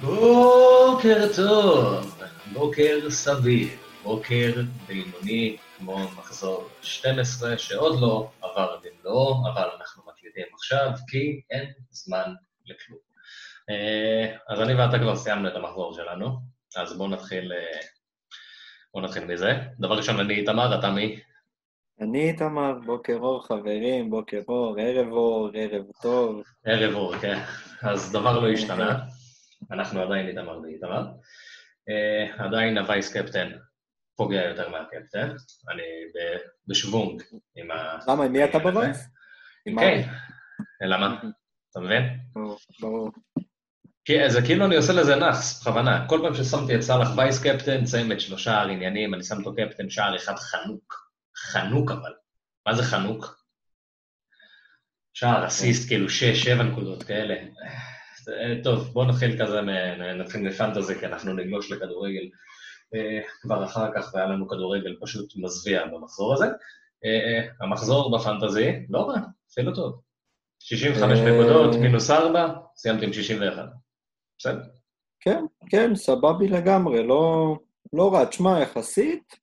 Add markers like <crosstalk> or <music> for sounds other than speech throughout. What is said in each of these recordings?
בוקר טוב, בוקר סביר, בוקר בינוני, כמו מחזור 12, שעוד לא עבר במלואו, אבל אנחנו מקליטים עכשיו, כי אין זמן לכלום. אה, אז אני ואתה כבר סיימנו את המחזור שלנו, אז בואו נתחיל, אה, בואו נתחיל מזה. דבר ראשון, אני איתמר, אתה מי? אני איתמר, בוקר אור חברים, בוקר אור, ערב אור, ערב טוב. ערב אור, כן. אז דבר לא השתנה. אנחנו עדיין איתמר ואיתמר. Uh, עדיין הווייס קפטן פוגע יותר מהקפטן. אני בשוונג עם ה... למה, עם מי אתה בווייס? כן. למה? אתה מבין? ברור. כי זה כאילו אני עושה לזה נאחס, בכוונה. כל פעם ששמתי את סאלח וייס קפטן, צמד שלושה עניינים, אני שם אותו קפטן שער אחד חנוק. חנוק אבל. מה זה חנוק? שער אסיסט, כאילו שש, שבע נקודות כאלה. טוב, בואו נתחיל כזה, נתחיל מפנטזי, כי אנחנו נגלוש לכדורגל אה, כבר אחר כך, והיה לנו כדורגל פשוט מזוויע במחזור הזה. אה, המחזור בפנטזי, לא רע, אפילו טוב. 65 אה, נקודות, מינוס 4, סיימתי עם 61. בסדר? כן, כן, סבבי לגמרי, לא, לא רע. תשמע, יחסית...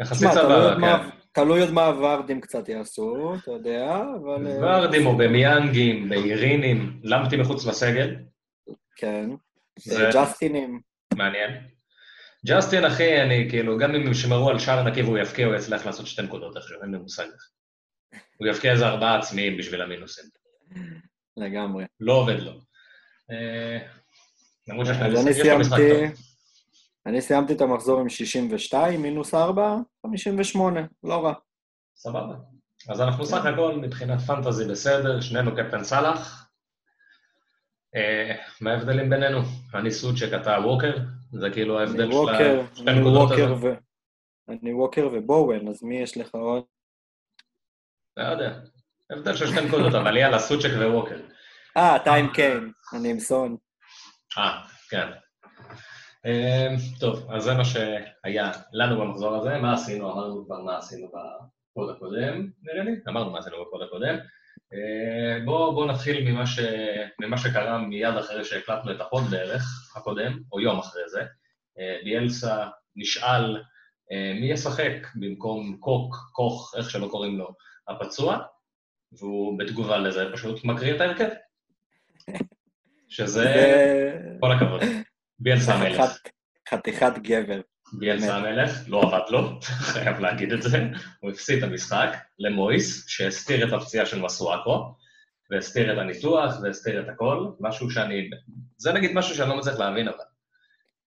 יחסית סבבה, כן. תלוי עוד מה הוורדים קצת יעשו, אתה יודע, אבל... וורדים או במיאנגים, באירינים, למדתי מחוץ לסגל. כן, זה ג'סטינים. מעניין. ג'סטין, אחי, אני כאילו, גם אם ישמרו על שער נקי והוא יפקיע, הוא יצליח לעשות שתי נקודות עכשיו, אין לי מושג. הוא יפקיע איזה ארבעה עצמיים בשביל המינוסים. לגמרי. לא עובד לו. אה, למרות שיש לו משחק טוב. אני סיימתי את המחזור עם 62, מינוס 4, 58, לא רע. סבבה. אז אנחנו סך הכל מבחינת פנטזי בסדר, שנינו קפטן סאלח. אה, מה ההבדלים בינינו? אני סוצ'ק, אתה ווקר? זה כאילו ההבדל של השתי נקודות הזה? אני ווקר ובואוון, אז מי יש לך עוד? לא יודע. הבדל של שתי נקודות, אבל יאללה, סוצ'ק וווקר. אה, אתה עם קיין, אני עם סון. אה, כן. אמ, טוב, אז זה מה שהיה לנו במחזור הזה. מה עשינו? אמרנו כבר מה עשינו ב pod הקודם, נראה לי. אמרנו מה עשינו ב pod הקודם. אמ, בואו בוא נתחיל ממה, ש... ממה שקרה מיד אחרי שהקלטנו את ה pod בערך, הקודם, או יום אחרי זה. אמ, ביאלסה נשאל מי ישחק במקום קוק, כוך, איך שלא קוראים לו, הפצוע, והוא בתגובה לזה פשוט מקריא את ההרכב. <laughs> שזה... כל הכבוד. ביאלסה המלך. חתיכת גבר. ביאלסה המלך, לא עבד לו, <laughs> חייב להגיד את זה. הוא הפסיד את המשחק למויס, שהסתיר את הפציעה של מסואקו, והסתיר את הניתוח, והסתיר את הכל, משהו שאני... זה נגיד משהו שאני לא מצליח להבין אבל.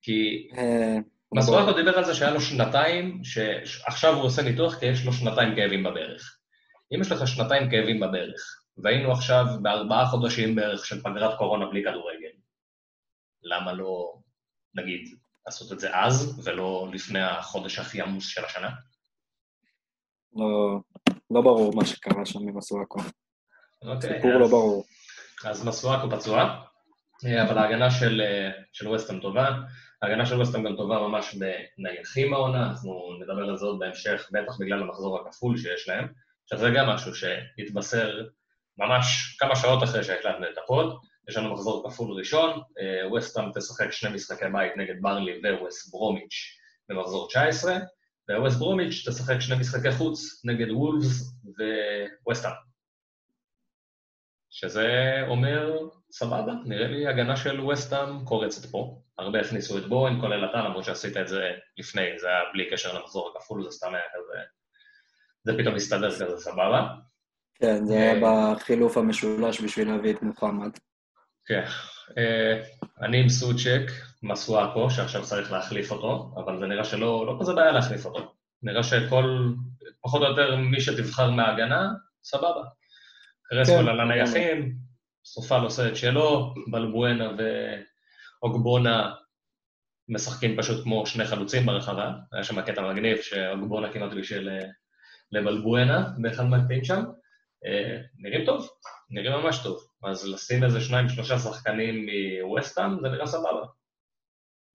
כי אה, מסואקו דיבר על זה שהיה לו שנתיים, שעכשיו הוא עושה ניתוח כי יש לו שנתיים כאבים בברך. אם יש לך שנתיים כאבים בברך, והיינו עכשיו בארבעה חודשים בערך של פגרת קורונה בלי כדורגל, למה לא נגיד, לעשות את זה אז, ולא לפני החודש הכי עמוס של השנה? לא, לא ברור מה שקרה שם עם מסואקו. אוקיי, סיפור לא ברור. אז מסואקו פצוע, אבל ההגנה של, של ווסטהאם טובה. ההגנה של ווסטהאם גם טובה ממש בנייחים העונה, אנחנו נדבר על זה עוד בהמשך, בטח בגלל המחזור הכפול שיש להם. עכשיו זה גם משהו שהתבשר ממש כמה שעות אחרי שהקלטנו את ה pod. יש לנו מחזור כפול ראשון, ווסטהאם תשחק שני משחקי בית נגד ברלי וווסט ברומיץ' במחזור 19, וווסט ברומיץ' תשחק שני משחקי חוץ נגד וולפס וווסטהאם. שזה אומר, סבבה, נראה לי הגנה של ווסטהאם קורצת פה. הרבה הכניסו את בוין, כולל אתה, למרות שעשית את זה לפני, זה היה בלי קשר למחזור הכפול, זה סתם היה כזה... זה פתאום הסתדר כזה סבבה. כן, זה היה אה, בחילוף המשולש בשביל להביא את מוחמד. כן. אה, אני עם סוצ'ק, מסואקו, שעכשיו צריך להחליף אותו, אבל זה נראה שלא לא כזה בעיה להחליף אותו. נראה שכל, פחות או יותר מי שתבחר מההגנה, סבבה. קרסקול כן, על הנייחים, סופל עושה את שלו, בלבואנה ואוגבונה משחקים פשוט כמו שני חלוצים ברחבה. היה שם קטע מגניב שאוגבונה כמעט בשביל אה, לבלבואנה באחד מהקטעים שם. אה, נראים טוב, נראים ממש טוב. אז לשים איזה שניים, שלושה שחקנים מווסטהאם, זה נראה סבבה.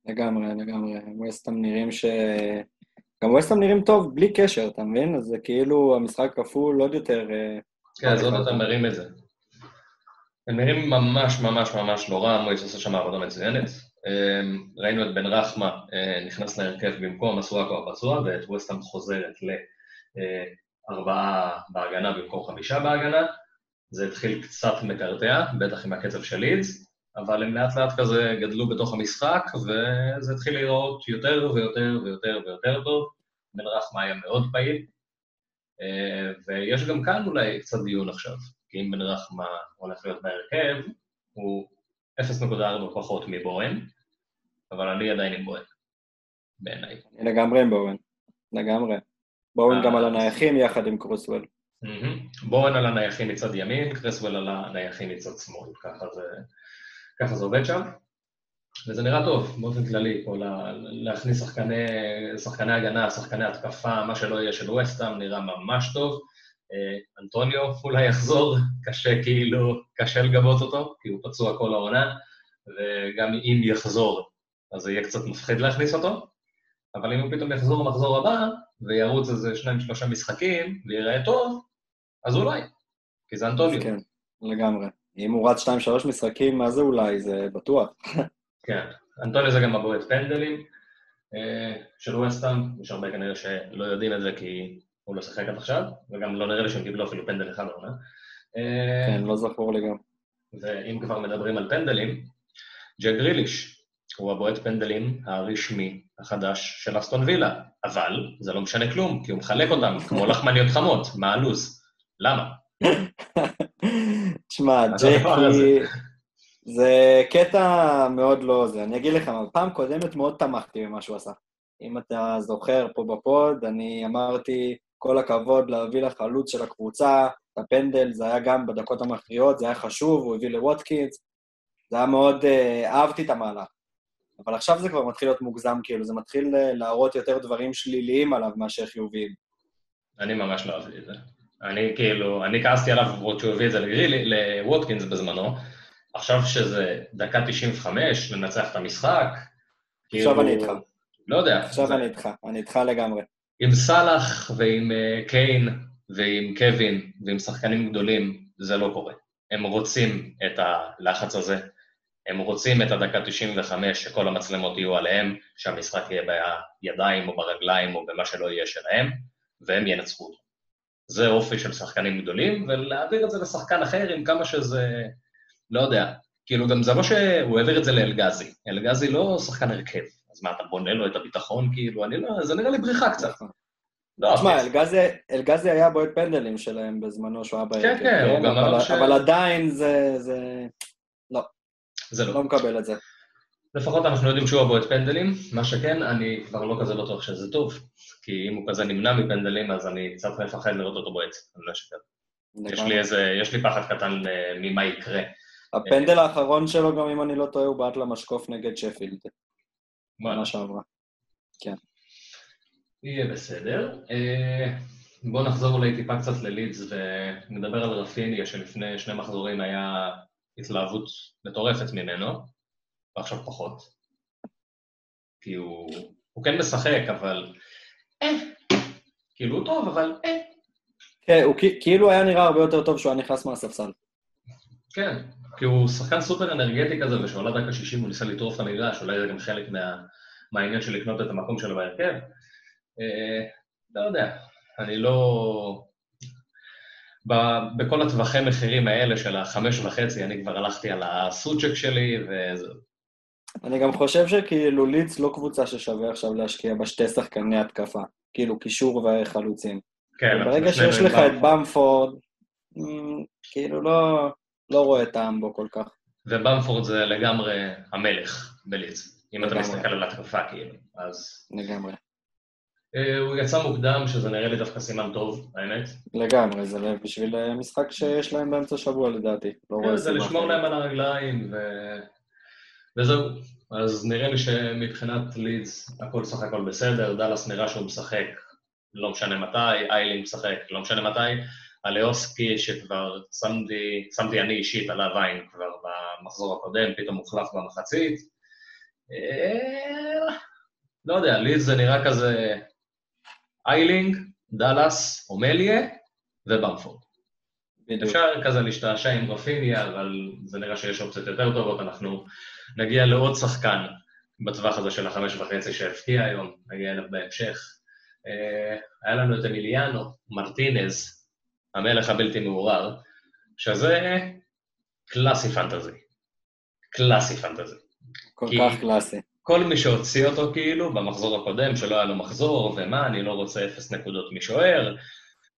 לגמרי, לגמרי. ווסטהאם נראים ש... גם ווסטהאם נראים טוב בלי קשר, אתה מבין? אז זה כאילו המשחק כפול עוד יותר... אה, כן, אז עוד יותר מרים את זה. הם נראים ממש ממש ממש נורא, מויס עושה שם עבודה מצוינת. אמ, ראינו את בן רחמה אה, נכנס להרכב במקום מסואקו הפצוע, ואת ווסטהאם חוזרת לארבעה בהגנה במקום חמישה בהגנה. זה התחיל קצת מקרטע, בטח עם הקצב של לידס, אבל הם לאט לאט כזה גדלו בתוך המשחק, וזה התחיל להיראות יותר ויותר ויותר ויותר טוב. בן רחמה היה מאוד פעיל, אה, ויש גם כאן אולי קצת דיון עכשיו, כי אם בן רחמה הולך להיות בהרכב, הוא 0.4 פחות מבורן, אבל אני עדיין עם בורן, בעיניי. לגמרי עם בורן, לגמרי. בורן גם על הנייחים יחד עם קרוסוול. בורן על הנייחים מצד ימין, קרסוול על הנייחים מצד שמאל, ככה זה, ככה זה עובד שם. וזה נראה טוב, באופן כללי, פה להכניס שחקני, שחקני הגנה, שחקני התקפה, מה שלא יהיה של ווסטהאם, נראה ממש טוב. אה, אנטוניו אולי יחזור, <laughs> קשה כאילו, קשה לגבות אותו, כי הוא פצוע כל העונה, וגם אם יחזור, אז זה יהיה קצת מפחיד להכניס אותו, אבל אם הוא פתאום יחזור למחזור הבא, וירוץ איזה שניים שלושה משחקים, ויראה טוב, אז אולי, כי זה אנטוניו. כן, לגמרי. אם הוא רץ שתיים שלוש משחקים, מה זה אולי? זה בטוח. <laughs> כן, אנטוניו זה גם הבועט פנדלים אה, של ווסטהאם, יש הרבה כנראה שלא יודעים את זה כי הוא לא שיחק עד עכשיו, וגם לא נראה לי שהם קיבלו אפילו פנדל אחד העונה. אה, כן, לא זכור לי גם. ואם כבר מדברים על פנדלים, ג'ק גריליש הוא הבועט פנדלים הרשמי החדש של אסטון וילה, אבל זה לא משנה כלום, כי הוא מחלק אותם כמו לחמניות חמות, מה הלו"ז? למה? תשמע, ג'קי... זה קטע מאוד לא זה. אני אגיד לך, פעם קודמת מאוד תמכתי במה שהוא עשה. אם אתה זוכר פה בפוד, אני אמרתי, כל הכבוד להביא לחלוץ של הקבוצה, את הפנדל, זה היה גם בדקות המכריעות, זה היה חשוב, הוא הביא לווטקינס, זה היה מאוד, אה, אהבתי את המהלך. אבל עכשיו זה כבר מתחיל להיות מוגזם, כאילו, זה מתחיל אה, להראות יותר דברים שליליים עליו מאשר חיוביים. אני ממש לא אהבתי את זה. אני כאילו, אני כעסתי עליו שהוא הביא את זה לגרילי, לווטקינס בזמנו, עכשיו שזה דקה 95, לנצח את המשחק, כאילו... עכשיו אני איתך. לא יודע. עכשיו זה... אני איתך, אני איתך לגמרי. עם סאלח ועם uh, קיין ועם קווין ועם שחקנים גדולים, זה לא קורה. הם רוצים את הלחץ הזה, הם רוצים את הדקה 95, שכל המצלמות יהיו עליהם, שהמשחק יהיה בידיים או ברגליים או במה שלא יהיה שלהם, והם ינצחו אותו. זה אופי של שחקנים גדולים, ולהעביר את זה לשחקן אחר עם כמה שזה לא יודע. כאילו, גם זה לא שהוא העביר את זה לאלגזי. אלגזי לא שחקן הרכב. אז מה, אתה בונה לו את הביטחון? כאילו, אני לא... זה נראה לי בריחה קצת. לא, תשמע, אלגזי היה בועט פנדלים שלהם בזמנו שהוא היה בהרכב. כן, כן, הוא גם אמר ש... אבל עדיין זה... זה... לא. זה לא. לא מקבל את זה. לפחות אנחנו יודעים שהוא הבועט פנדלים, מה שכן, אני כבר לא כזה בטוח שזה טוב, כי אם הוא כזה נמנע מפנדלים, אז אני קצת מפחד לראות אותו בועט, אני לא אשקר. יש לי איזה, יש לי פחד קטן אה, ממה יקרה. הפנדל האחרון שלו, גם אם אני לא טועה, הוא בעט למשקוף נגד שפילד. מה שעברה. כן. יהיה בסדר. אה, בואו נחזור אולי טיפה קצת ללידס ונדבר על רפיניה, שלפני שני מחזורים היה התלהבות מטורפת ממנו, ועכשיו פחות. כי הוא, הוא כן משחק, אבל... אה, כאילו הוא טוב, אבל אה. כן, הוא כאילו היה נראה הרבה יותר טוב שהוא היה נכנס מהספסל. כן, כי הוא שחקן סופר אנרגטי כזה, ושעולה דקה 60 הוא ניסה לטרוף את המגרש, אולי זה גם חלק מה, מהעניין של לקנות את המקום שלו בהרכב. אה, לא יודע, אני לא... ב, בכל הטווחי מחירים האלה של החמש וחצי, אני כבר הלכתי על הסוצ'ק שלי. אני גם חושב שכאילו לידס לא קבוצה ששווה עכשיו להשקיע בה שתי שחקני התקפה, כאילו קישור וחלוצים. כן, ברגע שיש לך את במפורד, כאילו לא... לא רואה טעם בו כל כך. ובמפורד זה לגמרי המלך בליץ, אם אתה מסתכל על התקפה כאילו, אז... לגמרי. Uh, הוא יצא מוקדם, שזה נראה לי דווקא סימן טוב, האמת. לגמרי, זה בשביל אה, משחק שיש להם באמצע שבוע לדעתי. לא כן, זה לשמור להם על הרגליים, ו... וזהו. אז נראה לי שמבחינת לידס הכל סך הכל בסדר, דאלאס נראה שהוא משחק לא משנה מתי, איילינג משחק לא משנה מתי, הלאוסקי, שכבר שמתי, שמתי אני אישית עליו עין כבר במחזור הקודם, פתאום הוחלף במחצית. אה, לא יודע, לי זה נראה כזה איילינג, דאלאס, אומליה ובמפורד. אפשר כזה להשתעשע עם רפיניה, אבל זה נראה שיש אופציות יותר טובות, אנחנו נגיע לעוד שחקן בטווח הזה של החמש וחצי שהפקיע היום, נגיע אליו בהמשך. אה, היה לנו את אמיליאנו מרטינז, המלך הבלתי מעורר, שזה קלאסי פנטזי. קלאסי פנטזי. כל כך קלאסי. כל מי שהוציא אותו כאילו במחזור הקודם, שלא היה לו מחזור, ומה, אני לא רוצה אפס נקודות משוער,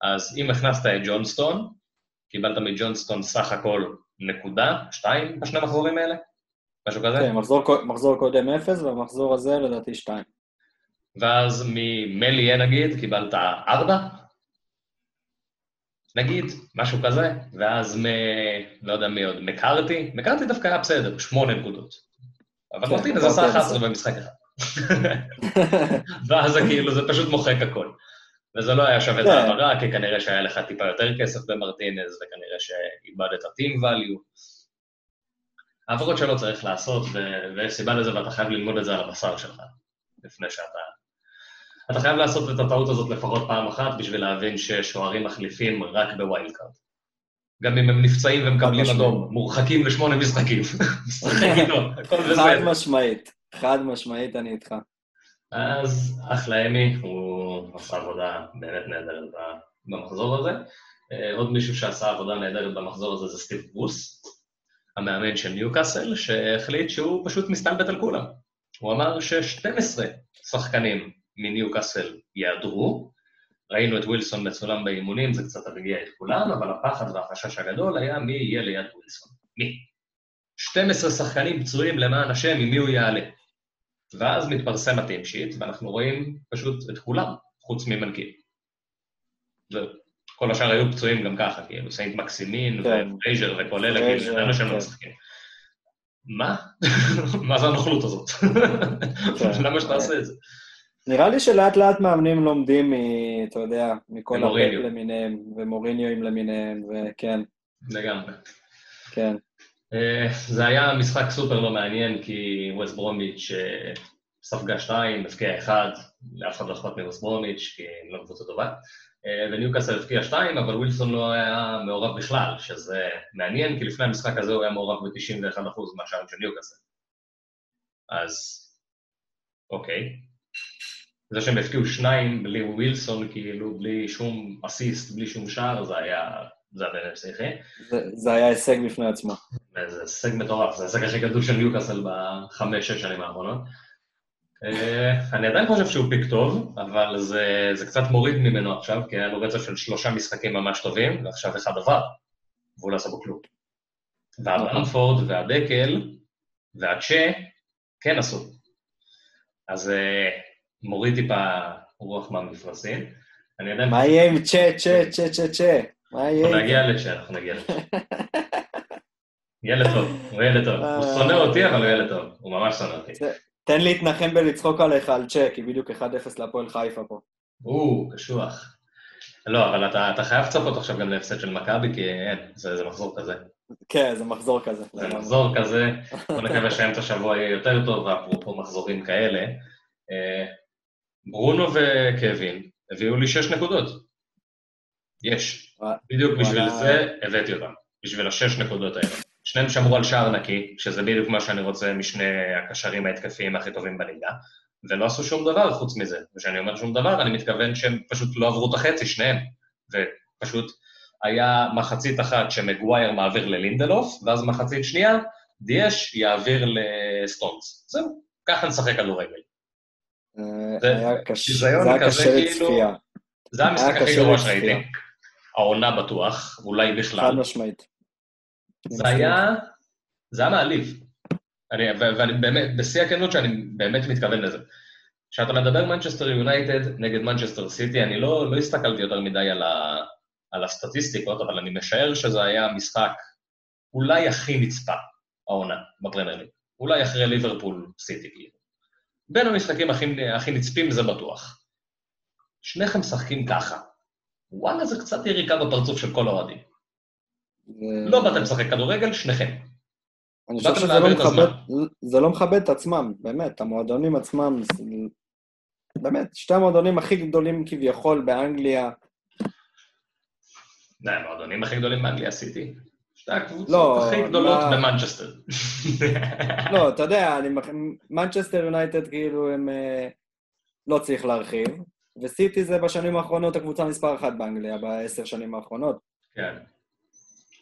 אז אם הכנסת את ג'ונסטון, קיבלת מג'ונסטון סך הכל נקודה, שתיים בשני המחזורים האלה? משהו כזה? כן, מחזור, מחזור קודם אפס, והמחזור הזה לדעתי שתיים. ואז ממליה נגיד, קיבלת ארבע? נגיד, משהו כזה, ואז מ... לא יודע מי עוד, מקארתי? מקארתי דווקא היה בסדר, שמונה נקודות. אבל כן, מרטינס עשה 11 במשחק אחד. <laughs> ואז כאילו, זה פשוט מוחק הכל. וזה לא היה שווה את כן. העברה, כי כנראה שהיה לך טיפה יותר כסף במרטינז, וכנראה שאיבדת טים value. העברות שלא צריך לעשות, ויש סיבה לזה, ואתה חייב ללמוד את זה על הבשר שלך, לפני שאתה... אתה חייב לעשות את הטעות הזאת לפחות פעם אחת בשביל להבין ששוערים מחליפים רק ב wild card. גם אם הם נפצעים ומקבלים אדום, מורחקים לשמונה משחקים. <laughs> חד משמעית, חד משמעית אני איתך. אז אחלה אמי, הוא עשה עבודה באמת נהדרת במחזור הזה. אה, עוד מישהו שעשה עבודה נהדרת במחזור הזה זה סטיב ברוס, המאמן של ניוקאסל, שהחליט שהוא פשוט מסתלבט על כולם. הוא אמר ש-12 שחקנים מניוקאסל יעדרו, ראינו את ווילסון מצולם באימונים, זה קצת הרגיע את כולם, אבל הפחד והחשש הגדול היה מי יהיה ליד ווילסון. מי? 12 שחקנים פצועים למען השם, עם מי הוא יעלה. ואז מתפרסם הטים שיט, ואנחנו רואים פשוט את כולם, חוץ ממנקיל. זהו. כל השאר היו פצועים גם ככה, כאילו, סיינט מקסימין כן. ופרייזר וכל אלה, כאילו, ידענו שהם לא כן. משחקים. מה? <laughs> מה זה הנוכלות הזאת? כן. למה שאתה עושה את זה? נראה לי שלאט לאט מאמנים לומדים, אתה יודע, מכל הפרק למיניהם, ומוריניואים למיניהם, וכן. לגמרי. כן. אה, זה היה משחק סופר לא מעניין, כי ווסט ברומיץ' אה, ספגה שתיים, הפקיע אחד, לאף אחד לא אכפת מווסט ברומיץ', כי הם לא קבוצה טובה. אה, וניוקאסל הפקיע שתיים, אבל ווילסון לא היה מעורב בכלל, שזה מעניין, כי לפני המשחק הזה הוא היה מעורב ב-91% מהשערים של ניוקאסל. אז אוקיי. זה שהם הפקיעו שניים בלי ווילסון, כאילו, בלי שום אסיסט, בלי שום שער, זה היה... זה היה באמת פסיכי. זה היה הישג בפני עצמו. זה הישג מטורף, זה ההישג הכי גדול של ניוקאסל בחמש-שש שנים האחרונות. אה, אני עדיין חושב שהוא פיק טוב, אבל זה, זה קצת מוריד ממנו עכשיו, כי היה לו רצף של שלושה משחקים ממש טובים, ועכשיו אחד עבר, והוא לא עשה בו כלום. והברנפורד והדקל והצ'ה כן עשו. אז אה, מוריד טיפה רוח מהמפרשים. מה יהיה עם צ'ה, צ'ה, צ'ה, צ'ה, צ'ה? מה יהיה? אנחנו נגיע לצ'ה, אנחנו נגיע לצ'ה. ילד טוב, הוא ילד טוב. הוא אה. שונא אותי, אבל הוא ילד טוב. הוא ממש שונא אותי. תן להתנחם בלצחוק עליך על צ'ק, כי בדיוק 1-0 להפועל חיפה פה. או, קשוח. לא, אבל אתה, אתה חייב לצפות עכשיו גם להפסד של מכבי, כי אין, זה, זה מחזור כזה. כן, זה מחזור כזה. זה מחזור כזה, בוא נקווה <laughs> שהאמצע השבוע יהיה יותר טוב, ואפרופו מחזורים כאלה. אה, ברונו וקווין הביאו לי שש נקודות. יש. בדיוק בשביל זה הבאתי אותם, בשביל השש נקודות האלה. שניהם שמרו על שער נקי, שזה בדיוק מה שאני רוצה משני הקשרים ההתקפיים הכי טובים בליגה, ולא עשו שום דבר חוץ מזה. וכשאני אומר שום דבר, אני מתכוון שהם פשוט לא עברו את החצי, שניהם. ופשוט היה מחצית אחת שמגווייר מעביר ללינדלוף, ואז מחצית שנייה, דיאש יעביר לסטונס. זהו, ככה נשחק כדורגל. אה, זה היה קשה לצפייה. כאילו- זה המשחק הכי גרוע שהייתי. העונה בטוח, אולי בכלל. חד משמעית. זה היה, זה היה מעליב. אני, ואני באמת, בשיא הכנות שאני באמת מתכוון לזה. כשאתה מדבר מנצ'סטר יונייטד נגד מנצ'סטר סיטי, אני לא, לא הסתכלתי יותר מדי על, ה, על הסטטיסטיקות, אבל אני משער שזה היה המשחק אולי הכי נצפה, העונה, בפרמייר. אולי אחרי ליברפול סיטי, כאילו. בין המשחקים הכי, הכי נצפים זה בטוח. שניכם משחקים ככה. וואלה, זה קצת יריקה בפרצוף של כל האוהדים. לא באתם לשחק כדורגל, שניכם. אני חושב שזה לא מכבד, זה לא מכבד את עצמם, באמת, המועדונים עצמם, באמת, שתי המועדונים הכי גדולים כביכול באנגליה. זה המועדונים הכי גדולים באנגליה, סיטי. שתי הקבוצות לא, הכי גדולות מה... במנצ'סטר. לא, אתה יודע. מנצ'סטר יונייטד כאילו הם... אה, לא צריך להרחיב, וסיטי זה בשנים האחרונות הקבוצה מספר אחת באנגליה, בעשר שנים האחרונות. כן.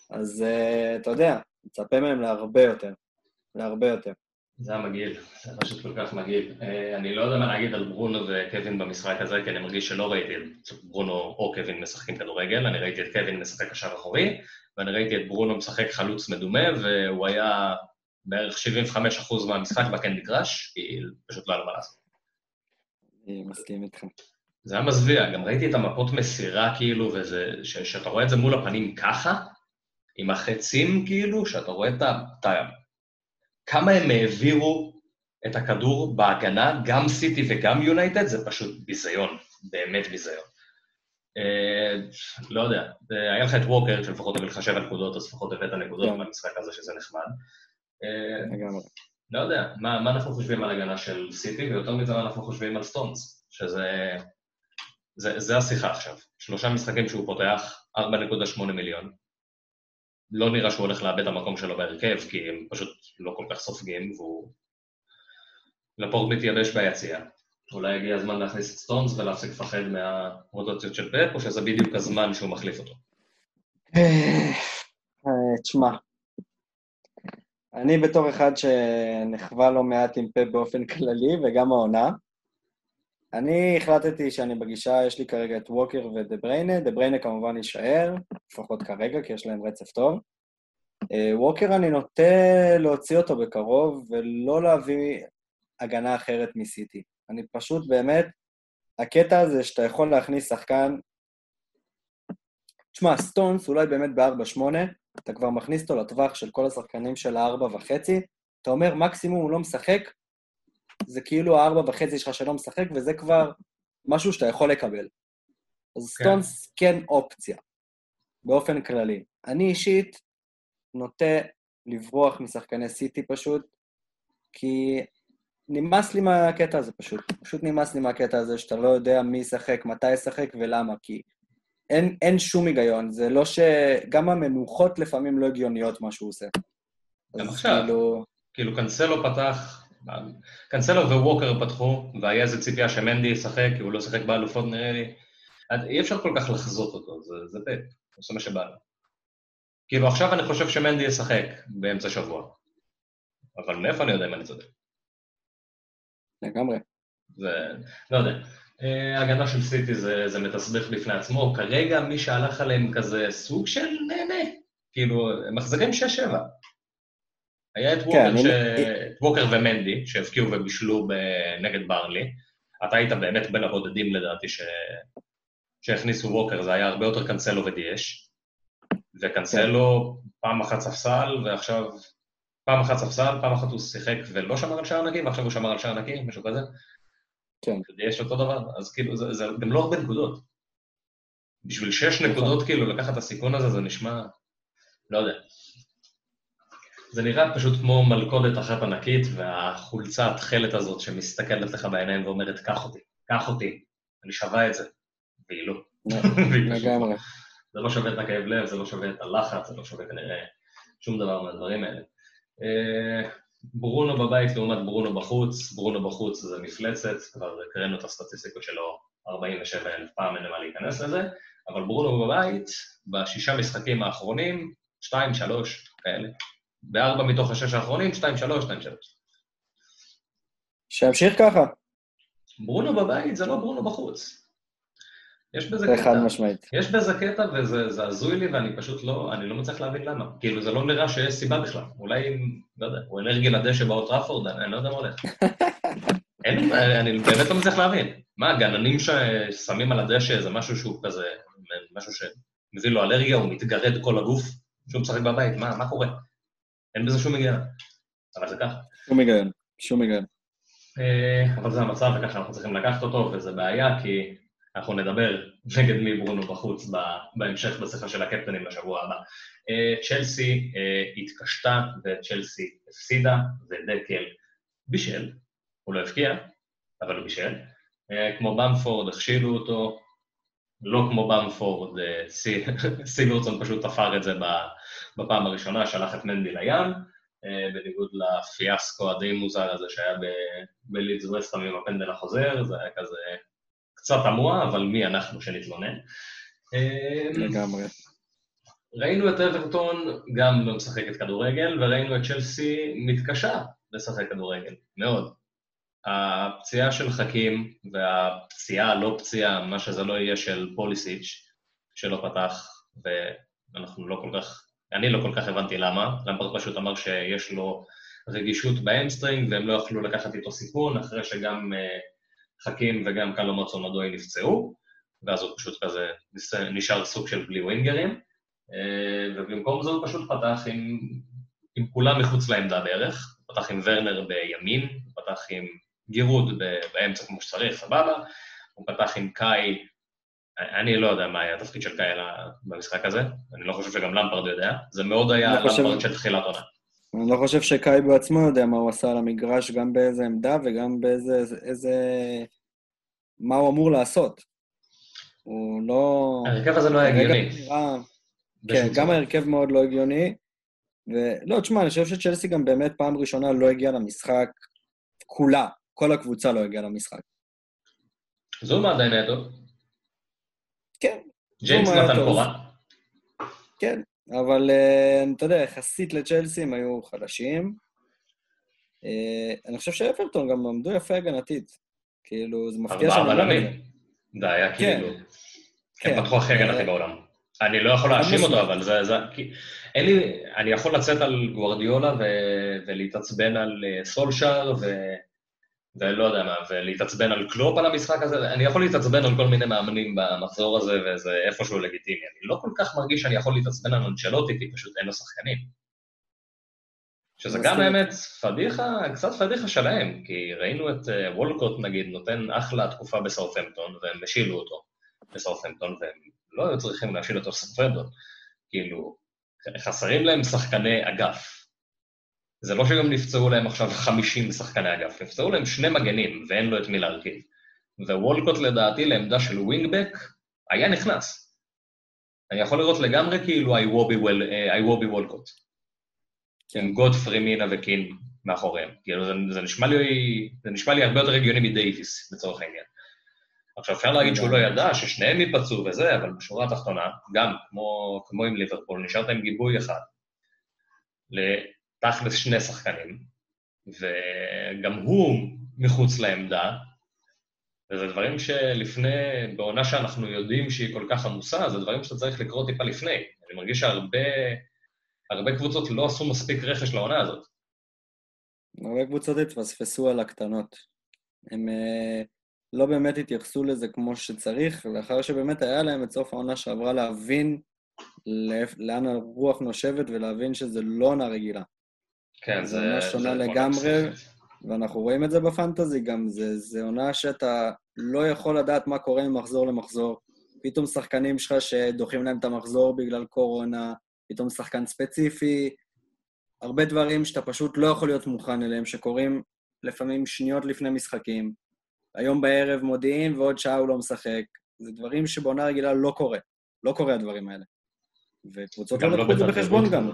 אז uh, אתה יודע, מצפה מהם להרבה יותר. להרבה יותר. זה המגעיל, זה פשוט כל כך מגעיל. אה, אני לא יודע מה להגיד על ברונו וקווין במשחק הזה, כי אני מרגיש שלא ראיתי את ברונו או קווין משחקים כדורגל, אני ראיתי את קווין משחק קשר אחורי, ואני ראיתי את ברונו משחק חלוץ מדומה, והוא היה בערך 75% מהמשחק בקנדי קראש, כי פשוט לא היה לו מה לעשות. אני מסכים איתך. זה היה מזוויע, גם ראיתי את המפות מסירה כאילו, וזה, שאתה רואה את זה מול הפנים ככה, עם החצים כאילו, שאתה רואה את ה... כמה הם העבירו את הכדור בהגנה, גם סיטי וגם יונייטד, זה פשוט ביזיון, באמת ביזיון. אה, לא יודע, היה לך את ווקר, שלפחות הביא לך שבע נקודות, אז לפחות הבאת נקודות כן. הזה, שזה נחמד. אה, לגמרי. לא יודע, מה, מה אנחנו חושבים על הגנה של סיטי, ויותר מזה מה אנחנו חושבים על סטונס, שזה... זה, זה השיחה עכשיו. שלושה משחקים שהוא פותח, 4.8 מיליון. לא נראה שהוא הולך לאבד את המקום שלו בהרכב, כי הם פשוט לא כל כך סופגים, והוא... לפורט מתייבש ביציע. אולי הגיע הזמן להכניס את סטונס ולהפסיק לפחד מהרוטציות של פפ, או שזה בדיוק הזמן שהוא מחליף אותו? אה, תשמע, אני בתור אחד שנחווה לא מעט עם פאפ באופן כללי, וגם העונה, אני החלטתי שאני בגישה, יש לי כרגע את ווקר ודה בריינה, דה בריינה כמובן יישאר, לפחות כרגע, כי יש להם רצף טוב. אה, ווקר אני נוטה להוציא אותו בקרוב, ולא להביא הגנה אחרת מסיטי. אני פשוט באמת, הקטע הזה שאתה יכול להכניס שחקן... תשמע, סטונס אולי באמת ב-4-8, אתה כבר מכניס אותו לטווח של כל השחקנים של ה-4.5, אתה אומר, מקסימום הוא לא משחק, זה כאילו הארבע וחצי שלך שלא משחק, וזה כבר משהו שאתה יכול לקבל. אז כן. סטונס כן אופציה, באופן כללי. אני אישית נוטה לברוח משחקני סיטי פשוט, כי נמאס לי מהקטע הזה פשוט. פשוט נמאס לי מהקטע הזה שאתה לא יודע מי ישחק, מתי ישחק ולמה, כי אין, אין שום היגיון. זה לא ש... גם המנוחות לפעמים לא הגיוניות, מה שהוא עושה. גם עכשיו, כאילו... כאילו קנסלו פתח קנסלו וווקר פתחו, והיה איזה ציפייה שמנדי ישחק, כי הוא לא שיחק באלופות נראה לי. אי אפשר כל כך לחזות אותו, זה, זה פאפ, זה עושה מה שבא לו. כאילו עכשיו אני חושב שמנדי ישחק באמצע שבוע, אבל מאיפה אני יודע אם אני צודק? לגמרי. זה, לא יודע. אה, הגנה של סיטי זה, זה מתסבך בפני עצמו, כרגע מי שהלך עליהם כזה סוג של נהנה, כאילו, הם מחזירים 6-7. היה את ווקר, כן, ש... אני... ווקר ומנדי, שהבקיעו ובישלו נגד ברנלי. אתה היית באמת בין הבודדים לדעתי ש... שהכניסו ווקר, זה היה הרבה יותר קנסלו ודיאש. וקנסלו כן. פעם אחת ספסל, ועכשיו... פעם אחת ספסל, פעם אחת הוא שיחק ולא שמר על שער נקי, ועכשיו הוא שמר על שער נקי, משהו כזה. כן. יש אותו דבר, אז כאילו, זה, זה גם לא הרבה נקודות. בשביל שש נכון. נקודות, כאילו, לקחת את הסיכון הזה, זה נשמע... לא יודע. זה נראה פשוט כמו מלכודת אחת ענקית, והחולצה התכלת הזאת שמסתכלת לך בעיניים ואומרת, קח אותי, קח אותי, אני שווה את זה. והיא לא. <laughs> לגמרי. זה לא שווה את הכאב לב, זה לא שווה את הלחץ, זה לא שווה כנראה שום דבר מהדברים האלה. אה, ברונו בבית לעומת ברונו בחוץ, ברונו בחוץ זה מפלצת, כבר הקראנו את הסטטיסטיקות שלו 47 אלף פעם, אין למה להיכנס לזה, אבל ברונו בבית, בשישה משחקים האחרונים, שתיים, שלוש, כאלה, בארבע מתוך השש האחרונים, שתיים, שלוש, שתיים, שלוש. שימשיך ככה. ברונו בבית זה לא ברונו בחוץ. יש בזה קטע. זה חד משמעית. יש בזה קטע וזה הזוי לי ואני פשוט לא, אני לא מצליח להבין למה. כאילו, זה לא נראה שיש סיבה בכלל. אולי, לא יודע, הוא אנרגי לדשא באוטראפורד, אני, אני לא יודע מה הולך. <laughs> אין, אני באמת לא מצליח להבין. מה, הגננים ששמים על הדשא זה משהו שהוא כזה, משהו שמביא לו אלרגיה, הוא מתגרד כל הגוף, שהוא משחק בבית, מה, מה קורה? אין בזה שום היגיון, אבל זה ככה. שום היגיון, שום היגיון. אה, אבל זה המצב, וככה אנחנו צריכים לקחת אותו, וזה בעיה, כי אנחנו נדבר נגד מי ברונו בחוץ בהמשך בשיחה של הקפטנים בשבוע הבא. אה, צ'לסי אה, התקשתה וצ'לסי הפסידה, ודקל בישל, הוא לא הבקיע, אבל הוא בישל. כמו במפורד, הכשילו אותו, לא כמו במפורד, סיגורדסון פשוט תפר את זה בפעם הראשונה, שלח את מנדי לים, בניגוד לפיאסקו הדי מוזר הזה שהיה בלידס וסטאם עם הפנדל החוזר, זה היה כזה קצת תמוה, אבל מי אנחנו שנתלונן. לגמרי. ראינו את אברטון גם לא משחקת כדורגל, וראינו את צ'לסי מתקשה לשחק כדורגל, מאוד. הפציעה של חכים והפציעה, לא פציעה, מה שזה לא יהיה של פוליסיץ', שלא פתח, ואנחנו לא כל כך, אני לא כל כך הבנתי למה, למפרד פשוט אמר שיש לו רגישות ב hamstring והם לא יכלו לקחת איתו סיכון, אחרי שגם חכים וגם קאלום הדסון אודוי נפצעו, ואז הוא פשוט כזה נשאר סוג של בלי ווינגרים. אה, ובמקום זה הוא פשוט פתח עם, עם כולם מחוץ לעמדה בערך, פתח עם ורנר בימין, פתח עם גירוד באמצע כמו שצריך, סבבה, הוא פתח עם קאי, אני לא יודע מה היה התפקיד של קאי במשחק הזה, אני לא חושב שגם למפרד יודע, זה מאוד היה למפרד חושב... של תחילת עונה. אני לא חושב שקאי בעצמו יודע מה הוא עשה על המגרש, גם באיזה עמדה וגם באיזה... איזה... מה הוא אמור לעשות. הוא לא... ההרכב הזה לא היה הגיוני. כן, גם ההרכב מאוד לא הגיוני. ולא, תשמע, אני חושב שצ'לסי גם באמת פעם ראשונה לא הגיעה למשחק כולה. כל הקבוצה לא הגיעה למשחק. זומה עדיין היה טוב. כן. ג'יימס נתן קורה. כן, אבל uh, אתה יודע, יחסית לצ'לסי הם היו חלשים. Uh, אני חושב שאפרטון גם עמדו יפה הגנתית. כאילו, זה מפתיע שאני לא יודע. זה היה כאילו... כן. הם פתחו הכי הגנתי בעולם. אני לא יכול להאשים אותו, אבל זה... זה כי, אין לי... אני יכול לצאת על גוורדיולה ו, ולהתעצבן על אה, סולשאר ו... ולא יודע מה, ולהתעצבן על קלופ על המשחק הזה, אני יכול להתעצבן על כל מיני מאמנים במחזור הזה, וזה איפשהו לגיטימי. אני לא כל כך מרגיש שאני יכול להתעצבן על אנצ'לוטי, כי פשוט אין לו שחקנים. שזה גם האמת פדיחה, קצת פדיחה שלהם, כי ראינו את אה, וולקוט נגיד נותן אחלה תקופה בסאופמפטון, והם השילו אותו בסאופמפטון, והם לא היו צריכים להשאיר אותו ספרדון. כאילו, חסרים להם שחקני אגף. זה לא שגם נפצעו להם עכשיו 50 שחקני אגף, נפצעו להם שני מגנים ואין לו את מי להרכיב. ווולקוט לדעתי לעמדה של ווינגבק היה נכנס. אני יכול לראות לגמרי כאילו איוובי וולקוט. עם גודפרי מינה וקין מאחוריהם. כאילו זה, זה, נשמע לי, זה נשמע לי הרבה יותר הגיוני מדייוויס, לצורך העניין. עכשיו, אפשר להגיד שהוא לא ידע, ששניהם ייפצעו וזה, אבל בשורה התחתונה, גם, כמו, כמו עם ליברפול, נשארת עם גיבוי אחד, לתכלס שני שחקנים, וגם הוא מחוץ לעמדה, וזה דברים שלפני, בעונה שאנחנו יודעים שהיא כל כך עמוסה, זה דברים שאתה צריך לקרוא טיפה לפני. אני מרגיש שהרבה הרבה קבוצות לא עשו מספיק רכש לעונה הזאת. הרבה קבוצות התפספסו על הקטנות. הם... Uh... לא באמת התייחסו לזה כמו שצריך, לאחר שבאמת היה להם את סוף העונה שעברה להבין לאן הרוח נושבת ולהבין שזה לא עונה רגילה. כן, זה... זה עונה שונה לגמרי, ואנחנו רואים את זה בפנטזי גם, זה, זה עונה שאתה לא יכול לדעת מה קורה ממחזור למחזור. פתאום שחקנים שלך שדוחים להם את המחזור בגלל קורונה, פתאום שחקן ספציפי, הרבה דברים שאתה פשוט לא יכול להיות מוכן אליהם, שקורים לפעמים שניות לפני משחקים. היום בערב מודיעין ועוד שעה הוא לא משחק. זה דברים שבעונה רגילה לא קורה. לא קורה הדברים האלה. וקבוצות לא לקחו את זה בחשבון גם.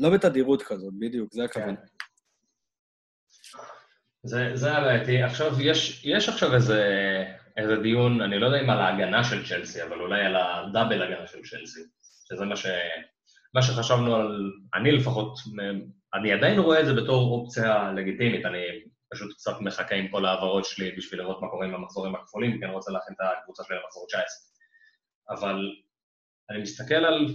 לא בתדירות כזאת, בדיוק, זה הכוונה. כן. זה, זה הבעייתי. עכשיו, יש, יש עכשיו איזה, איזה דיון, אני לא יודע אם על ההגנה של צ'לסי, אבל אולי על הדאבל הגנה של צ'לסי, שזה מה, ש, מה שחשבנו על, אני לפחות, אני עדיין רואה את זה בתור אופציה לגיטימית, אני פשוט קצת מחכה עם כל ההעברות שלי בשביל לראות מה קורה עם המחזורים הכפולים, כי אני רוצה להכין את הקבוצה שלי למחזור 19. אבל אני מסתכל על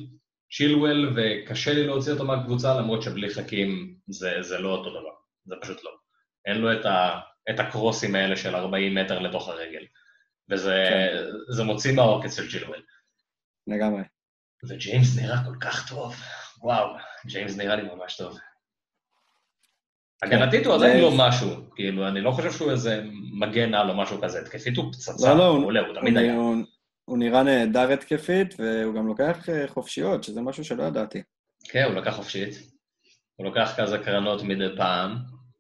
צ'ילואל וקשה לי להוציא אותו מהקבוצה, למרות שבלי חכים זה, זה לא אותו דבר, זה פשוט לא. אין לו את, ה, את הקרוסים האלה של 40 מטר לתוך הרגל, וזה כן. מוציא מהעוקץ של צ'ילואל. לגמרי. וג'יימס נראה כל כך טוב, וואו, ג'יימס נראה לי ממש טוב. הגנתית הוא עדיין לא משהו, כאילו, אני לא חושב שהוא איזה מגן על או משהו כזה, התקפית הוא פצצה, לא, לא, הוא עולה, הוא תמיד היה. הוא נראה נהדר התקפית, והוא גם לוקח אה, חופשיות, שזה משהו שלא ידעתי. כן, הוא לקח חופשית. הוא לוקח כזה קרנות מדי פעם.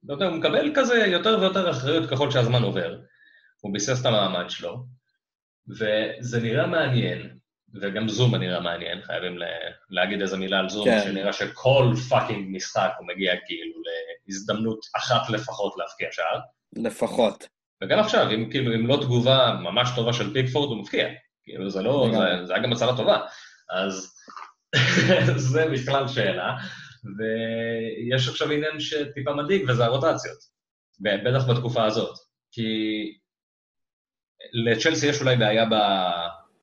הוא מקבל כזה יותר ויותר אחריות ככל שהזמן עובר. הוא ביסס את המעמד שלו. וזה נראה מעניין, וגם זומה נראה מעניין, חייבים להגיד איזה מילה על זומה, כן. שנראה שכל fucking משחק הוא מגיע כאילו להזדמנות אחת לפחות להפקיע שער. לפחות. וגם עכשיו, אם כאילו, אם לא תגובה ממש טובה של פיקפורד, הוא מפקיע. כאילו, זה לא, זה, זה היה גם הצהרה טובה. אז <laughs> זה בכלל שאלה. ויש עכשיו עניין שטיפה מדאיג, וזה הרוטציות. בטח בתקופה הזאת. כי לצ'לסי יש אולי בעיה ב...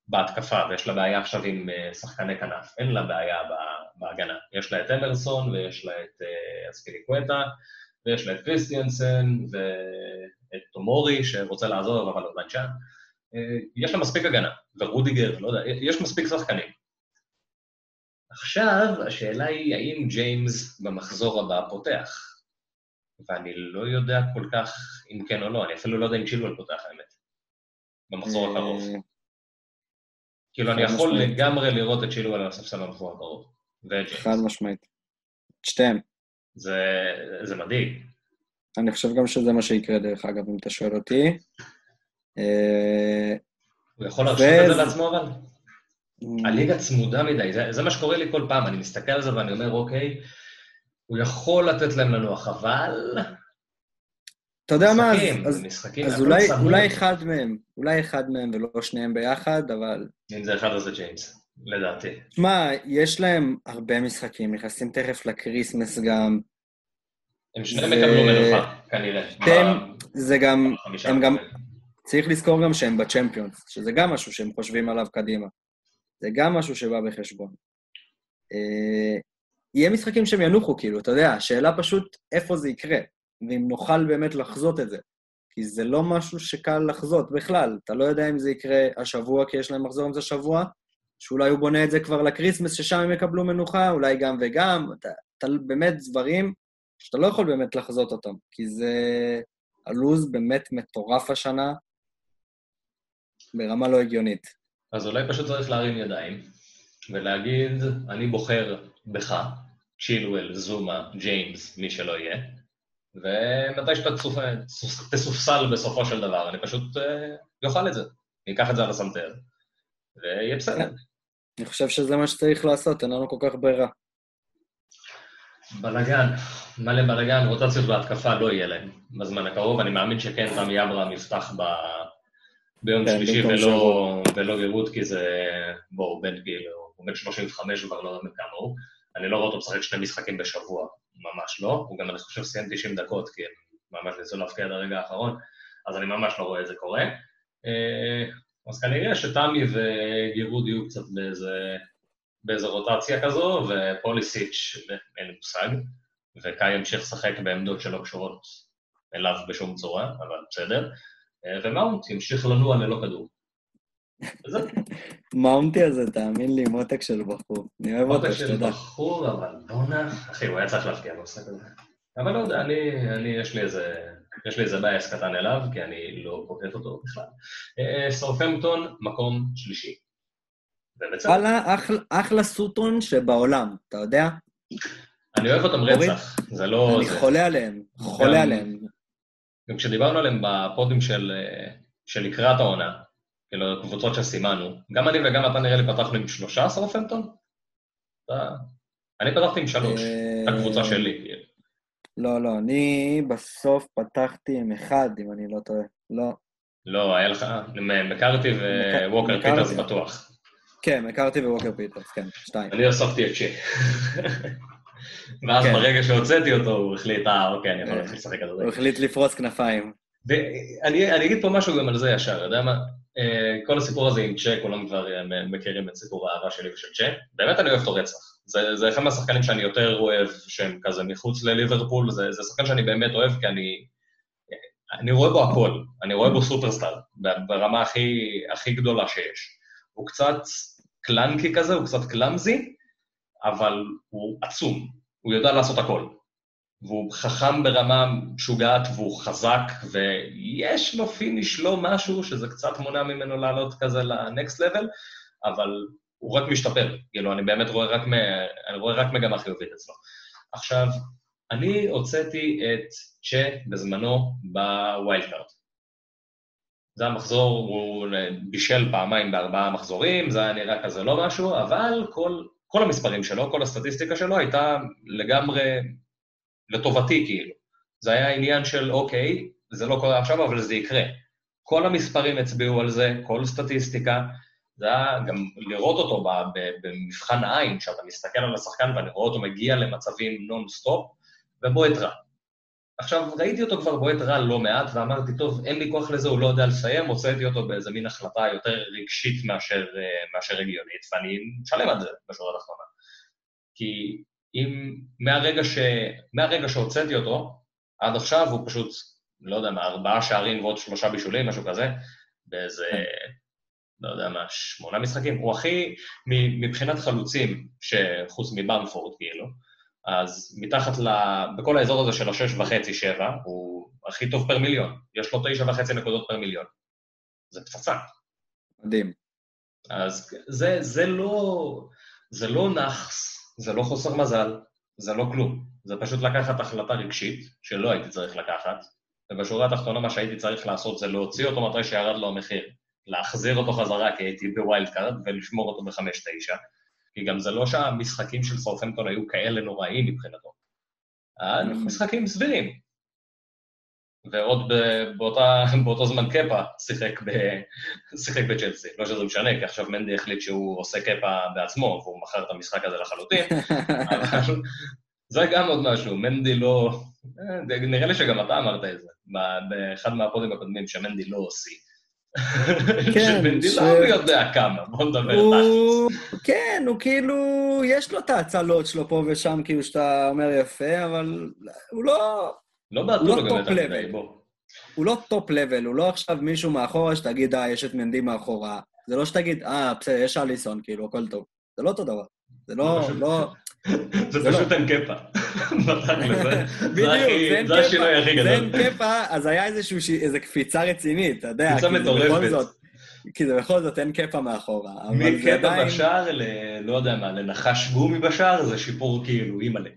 בהתקפה, ויש לה בעיה עכשיו עם אה, שחקני כנף. אין לה בעיה בהגנה. יש לה את אמרסון, ויש לה את אה, אספיליקווטה, ויש לה את קריסטיאנסן, ואת תומורי, שרוצה לעזוב, אבל עדיין שם. אה, יש לה מספיק הגנה, ורודיגר, לא יודע, יש מספיק שחקנים. עכשיו, השאלה היא, האם ג'יימס במחזור הבא פותח? ואני לא יודע כל כך אם כן או לא, אני אפילו לא יודע אם צ'ילואל פותח, האמת, במחזור הקרוב. כאילו, אני יכול לגמרי לראות את צ'ילואל על הספסל במחזור הקרוב. חד משמעית. שתיהם. זה מדאיג. אני חושב גם שזה מה שיקרה, דרך אגב, אם אתה שואל אותי. אה, הוא יכול להרשות את זה לעצמו, אבל? Mm. הליגה צמודה מדי, זה, זה מה שקורה לי כל פעם, אני מסתכל על זה ואני אומר, אוקיי, הוא יכול לתת להם לנוח, אבל... אתה יודע מה, אז, משחקים, אז אולי, אולי אחד מהם, אולי אחד מהם ולא שניהם ביחד, אבל... אם זה אחד אז זה ג'יימס, לדעתי. שמע, יש להם הרבה משחקים, נכנסים תכף ל Christmas גם. הם שניהם יקבלו מנוחה, כנראה. הם, זה גם, הם גם, צריך לזכור גם שהם בצ'מפיונס, שזה גם משהו שהם חושבים עליו קדימה. זה גם משהו שבא בחשבון. אה, יהיה משחקים שהם ינוחו, כאילו, אתה יודע, השאלה פשוט איפה זה יקרה, ואם נוכל באמת לחזות את זה. כי זה לא משהו שקל לחזות בכלל. אתה לא יודע אם זה יקרה השבוע, כי יש להם מחזור עם זה שבוע, שאולי הוא בונה את זה כבר לקריסמס, ששם הם יקבלו מנוחה, אולי גם וגם. אתה, אתה באמת דברים שאתה לא יכול באמת לחזות אותם, כי זה... הלו"ז באמת מטורף השנה, ברמה לא הגיונית. אז אולי פשוט צריך להרים ידיים ולהגיד, אני בוחר בך, צ'ילואל, זומה, ג'יימס, מי שלא יהיה, ומתי שאתה תסופסל בסופו של דבר, אני פשוט אוכל את זה. אני אקח את זה על הסנטר, ויהיה בסדר. אני חושב שזה מה שצריך לעשות, אין לנו כל כך ברירה. בלאגן, מלא בלאגן, רוטציות בהתקפה לא יהיה להם בזמן הקרוב, אני מאמין שכן, רמי אברהם יפתח ב... ביום כן, שלישי ולא, ולא גרות, כי זה, הוא בן גיל, הוא בן 35 כבר לא יודע כמה הוא. אני לא רואה אותו משחק שני משחקים בשבוע, ממש לא. הוא גם, אני חושב, סיים 90 דקות, כי הם ממש ניסו להפקיע עד הרגע האחרון, אז אני ממש לא רואה את זה קורה. אה, אז כנראה שתמי וגירוד יהיו קצת באיזה, באיזה רוטציה כזו, ופוליסיץ', אין לי מושג, וקאי ימשיך לשחק בעמדות שלא קשורות אליו בשום צורה, אבל בסדר. אה, ומאונט ימשיך לנוע ללא כדור. מאונטי הזה, תאמין לי, מותק של בחור. אני אוהב אותו, שתדע. מותק של בחור, אבל בואנה, אחי, הוא היה צריך להפקיע במשחק הזה. אבל לא יודע, אני, יש לי איזה... יש לי איזה bias קטן אליו, כי אני לא פוקט אותו בכלל. אה, סאות'המפטון, מקום שלישי. וואלה, אחלה סוטון שבעולם, אתה יודע? אני אוהב אותם רצח, זה לא... אני חולה עליהם, חולה עליהם. גם כשדיברנו עליהם בפודים של, של לקראת העונה, כאילו, קבוצות שסימנו, גם אני וגם אתה נראה לי פתחנו עם שלושה סאות'המפטון? אני פתחתי עם שלוש, הקבוצה אה, שלי. כאילו. לא, לא, אני בסוף פתחתי עם אחד, אם אני לא טועה. לא. לא, היה לך, מקארתי וווקר פיטרס בטוח. כן, מקארתי ווקר פיטרס, כן, שתיים. אני הוספתי את צ'ה. <laughs> ואז כן. ברגע שהוצאתי אותו, הוא החליט, אה, אוקיי, אני יכול להתחיל לשחק זה. הוא החליט לפרוץ כנפיים. ואני אגיד פה משהו גם על זה ישר, אתה יודע מה? אה, כל הסיפור הזה עם צ'ה, כולם כבר אה, מכירים את סיפור האהבה שלי ושל צ'ה. באמת אני אוהב אותו רצח. זה, זה אחד מהשחקנים שאני יותר אוהב, שהם כזה מחוץ לליברפול, זה, זה שחקן שאני באמת אוהב, כי אני... אני רואה בו הכל, אני רואה בו superstar, ברמה הכי, הכי גדולה שיש. הוא קצת clunky כזה, הוא קצת clumsy, אבל הוא עצום, הוא יודע לעשות הכל. והוא חכם ברמה משוגעת והוא חזק, ויש לו finish לא משהו שזה קצת מונע ממנו לעלות כזה ל next level, אבל הוא רק משתפר. כאילו, אני באמת רואה רק, מ... אני רואה רק מגמה חיובית אצלו. עכשיו, אני הוצאתי את צ'ה בזמנו בווילד קארט. זה המחזור, הוא בישל פעמיים בארבעה מחזורים, זה היה נראה כזה לא משהו, אבל כל, כל המספרים שלו, כל הסטטיסטיקה שלו הייתה לגמרי לטובתי, כאילו. זה היה עניין של, אוקיי, זה לא קורה עכשיו, אבל זה יקרה. כל המספרים הצביעו על זה, כל סטטיסטיקה. זה היה גם לראות אותו במבחן העין, שאתה מסתכל על השחקן ואני רואה אותו מגיע למצבים נונסטופ, ובועט רע. עכשיו, ראיתי אותו כבר בועט רע לא מעט, ואמרתי, טוב, אין לי כוח לזה, הוא לא יודע לסיים, הוצאתי אותו באיזה מין החלטה יותר רגשית מאשר, אה, מאשר הגיונית, ואני משלם על זה בשורה התחתונה. כי אם מהרגע, ש... מהרגע שהוצאתי אותו, עד עכשיו הוא פשוט, לא יודע מה, ארבעה שערים ועוד שלושה בישולים, משהו כזה, באיזה, לא יודע מה, שמונה משחקים. הוא הכי, מבחינת חלוצים, שחוץ מבמפורד, כאילו, אז מתחת ל... בכל האזור הזה של השש וחצי, שבע, הוא הכי טוב פר מיליון. יש לו תשע וחצי נקודות פר מיליון. זה פצצה. מדהים. אז זה, זה לא... זה לא נאחס, זה לא חוסר מזל, זה לא כלום. זה פשוט לקחת החלטה רגשית, שלא הייתי צריך לקחת, ובשורה התחתונה מה שהייתי צריך לעשות זה להוציא אותו מתי שירד לו המחיר, להחזיר אותו חזרה כי הייתי ב wild card ולשמור אותו בחמש-תשע, כי גם זה לא שהמשחקים של סאות'המפטון היו כאלה נוראים מבחינתו. נכון. משחקים סבירים. ועוד באותה, באותו זמן קפה שיחק, ב, שיחק בצ'לסי. לא שזה משנה, כי עכשיו מנדי החליט שהוא עושה קפה בעצמו, והוא מכר את המשחק הזה לחלוטין, <laughs> אבל זה גם עוד משהו, מנדי לא... אה, נראה לי שגם אתה אמרת את זה, באחד מהפודים הקודמים, שמנדי לא עושה. <laughs> כן, שמנדי ש... לא יודע כמה, בוא נדבר הוא... כן, הוא כאילו, יש לו את ההצלות שלו פה ושם, כאילו שאתה אומר יפה, אבל הוא לא... לא בעטו לו גם יותר מדי, בוא. הוא לא top level, הוא לא עכשיו מישהו מאחורה שתגיד, אה, יש את מנדי מאחורה. זה לא שתגיד, אה, בסדר, יש אליסון, כאילו, הכל טוב. זה לא אותו דבר. זה לא, לא... זה פשוט אין קפה. <laughs> <laughs> בדיוק, זה השינוי הכי גדול. זה אין קפה, אז היה איזו קפיצה רצינית, אתה יודע. קפיצה מטורפת. כי זה בכל זאת אין קפה מאחורה. מקטע בשער ל... לא יודע מה, לנחש גומי בשער, זה שיפור כאילו, אימא'לה.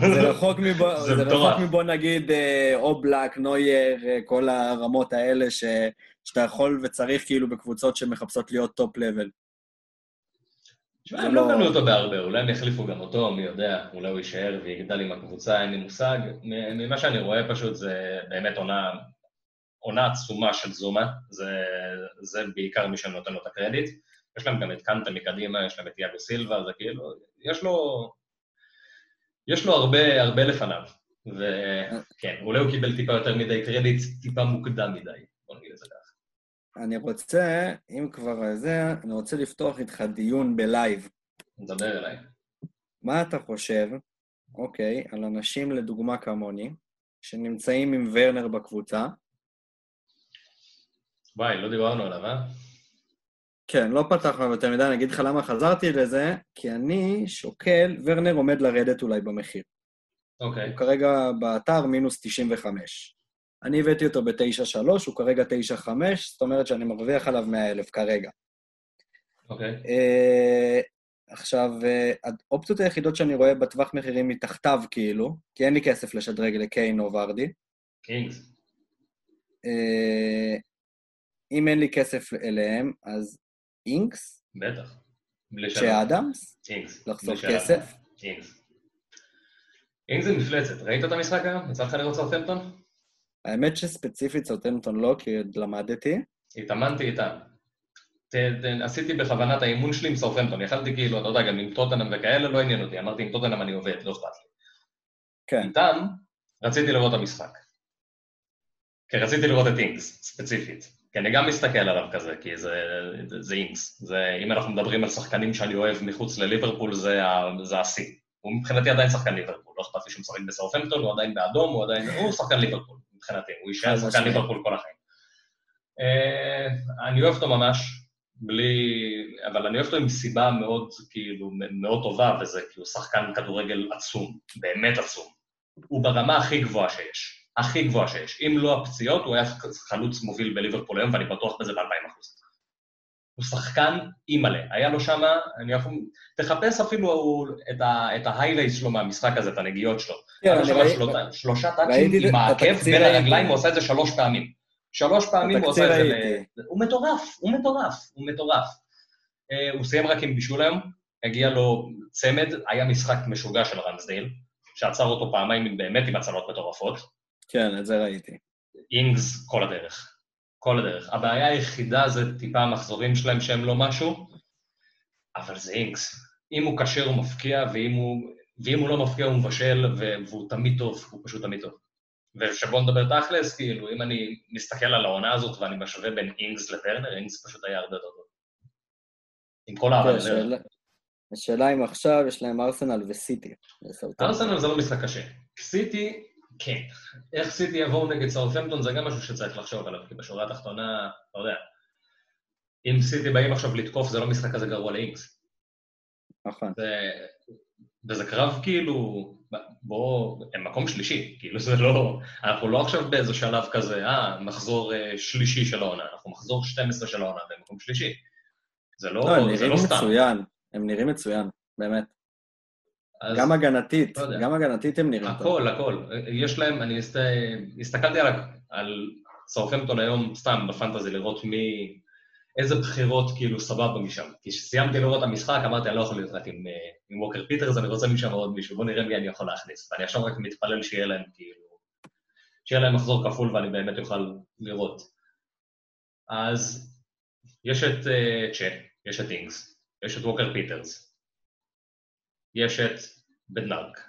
זה רחוק מבוא, <laughs> זה רחוק מבוא נגיד אה, או בלק, נוייר, אה, כל הרמות האלה ש, שאתה יכול וצריך כאילו בקבוצות שמחפשות להיות top level. תשמע, הם לא קנו אותו בהרבה, אולי הם יחליפו גם אותו, מי יודע, אולי הוא יישאר ויגדל עם הקבוצה, אין לי מושג. ממה שאני רואה פשוט זה באמת עונה, עונה עצומה של זומה, זה, זה בעיקר מי שנותן לו את הקרדיט. יש להם גם את קנטה מקדימה, יש להם את תיאגו סילבה, זה כאילו, יש לו, יש לו הרבה, הרבה לפניו. וכן, אולי הוא קיבל טיפה יותר מדי קרדיט, טיפה מוקדם מדי, בוא נגיד את זה ככה. אני רוצה, אם כבר זה, אני רוצה לפתוח איתך דיון בלייב. נדבר אליי. מה אתה חושב, אוקיי, על אנשים לדוגמה כמוני, שנמצאים עם ורנר בקבוצה? וואי, לא דיברנו עליו, אה? כן, לא פתחנו יותר מדי, אני אגיד לך למה חזרתי לזה, כי אני שוקל, ורנר עומד לרדת אולי במחיר. אוקיי. Okay. הוא כרגע באתר מינוס 95. אני הבאתי אותו ב-9.3, הוא כרגע 9.5, זאת אומרת שאני מרוויח עליו 100,000 כרגע. אוקיי. Okay. Uh, עכשיו, uh, האופציות היחידות שאני רואה בטווח מחירים מתחתיו, כאילו, כי אין לי כסף לשדרג לקיין או ורדי. קינגס. Uh, אם אין לי כסף אליהם, אז אינקס? בטח. שאדמס? אינקס. לחסוך כסף? אינקס. אינקס זה מפלצת. ראית את המשחק היום? יצא לך לראות סרטמפטון? האמת שספציפית סרטמפטון לא, כי עוד למדתי. התאמנתי איתם. עשיתי בכוונה את האימון שלי עם סרפנטון, יכלתי כאילו, אתה יודע, גם עם טוטנאם וכאלה, לא עניין אותי, אמרתי עם טוטנאם אני עובד, לא אכפת לי. כן. איתם רציתי לראות את המשחק. כי רציתי לראות את אינקס, ספציפית. כי אני גם מסתכל עליו כזה, כי זה, זה, זה אינקס. זה, אם אנחנו מדברים על שחקנים שאני אוהב מחוץ לליברפול, זה, זה השיא. הוא מבחינתי עדיין שחקן ליברפול, לא אכפת לי שהוא משחק בסרפנטון, הוא עדיין באדום, הוא עדיין... הוא שחקן ליברפול, מבחינתי, הוא יישאר שחקן ליברפול כל החיים. Uh, אני אוהב אותו ממש, בלי... אבל אני אוהב אותו עם סיבה מאוד, כאילו, מאוד טובה, וזה כאילו שחקן כדורגל עצום, באמת עצום. הוא ברמה הכי גבוהה שיש. הכי גבוהה שיש. אם לא הפציעות, הוא היה חלוץ מוביל בליברפול היום, ואני בטוח בזה ב-2000 אחוז. הוא שחקן אימא'לה. היה לו שם, אני יכול... תחפש אפילו את ההיילייט שלו מהמשחק הזה, את הנגיעות שלו. היה לו שם שלושה טאצ'ים עם העקב בין הרגליים, הוא עושה את זה שלוש פעמים. שלוש פעמים הוא עשה את זה. הוא מטורף, הוא מטורף, הוא מטורף. אה, הוא סיים רק עם בישול היום, הגיע לו צמד, היה משחק משוגע של רמסדייל, שעצר אותו פעמיים באמת עם הצלות מטורפות. כן, את זה ראיתי. אינגס כל הדרך. כל הדרך. הבעיה היחידה זה טיפה המחזורים שלהם שהם לא משהו, אבל זה אינגס. אם הוא כשר הוא מפקיע, ואם הוא, ואם הוא לא מפקיע הוא מבשל, והוא תמיד טוב, הוא פשוט תמיד טוב. ובוא נדבר תכלס, כאילו, אם אני מסתכל על העונה הזאת ואני משווה בין אינגס לוורנר, אינגס פשוט היה הרבה יותר טוב. עם כל כן, לדרך. השאלה- אם עכשיו יש להם ארסנל וסיטי. ארסנל זה לא משחק קשה. סיטי, כן. איך סיטי יבואו נגד סאוטהמפטון זה גם משהו שצריך לחשוב עליו, כי בשורה התחתונה, אתה יודע, אם סיטי באים עכשיו לתקוף, זה לא משחק כזה גרוע לאינגס. נכון. זה... וזה קרב כאילו, בוא, הם מקום שלישי, כאילו זה לא, אנחנו לא עכשיו באיזה שלב כזה, אה, מחזור אה, שלישי של העונה, אנחנו מחזור 12 של העונה במקום שלישי. זה לא, לא, הם זה נראים לא סתם. מצוין. הם נראים מצוין, באמת. אז- גם הגנתית, לא. גם הגנתית הם נראים טוב. הכל, הכל. יש להם, אני הסת... הסתכלתי על, על סאוטהמפטון היום, סתם בפנטזי, לראות מי... איזה בחירות כאילו סבבה משם. כי כשסיימתי לראות את המשחק, אמרתי, אני לא יכול להיות רק עם, אה, עם ווקר פיטרס, אני רוצה משם עוד מישהו, בוא נראה מי אני יכול להכניס. ואני עכשיו רק מתפלל שיהיה להם כאילו... שיהיה להם מחזור כפול ואני באמת אוכל לראות. אז יש את uh, צ'ה, יש את אינגס, יש את ווקר פיטרס, יש את בדנארק,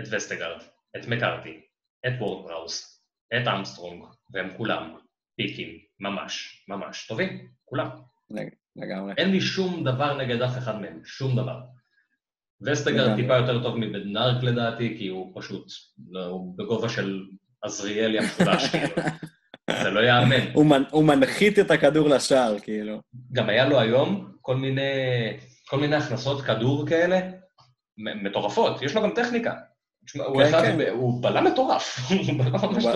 את וסטרגארד, את מקארתי, את וורד פראוז, את ארמסטרונג, והם כולם pick ים ממש ממש טובים, כולם. לג- לגמרי. אין לי שום דבר נגד אף אחד מהם, שום דבר. וסטרגארד. טיפה יותר טוב מבדנארק לדעתי, כי הוא פשוט, לא, הוא בגובה של עזריאלי המשולש, כאילו. <laughs> זה לא ייאמן. הוא מנ- הוא מנחית את הכדור לשער, כאילו. גם היה לו היום כל מיני, כל מיני הכנסות כדור כאלה, מטורפות, יש לו גם טכניקה. הוא, כן, אחד, כן. הוא בלם <laughs> מטורף.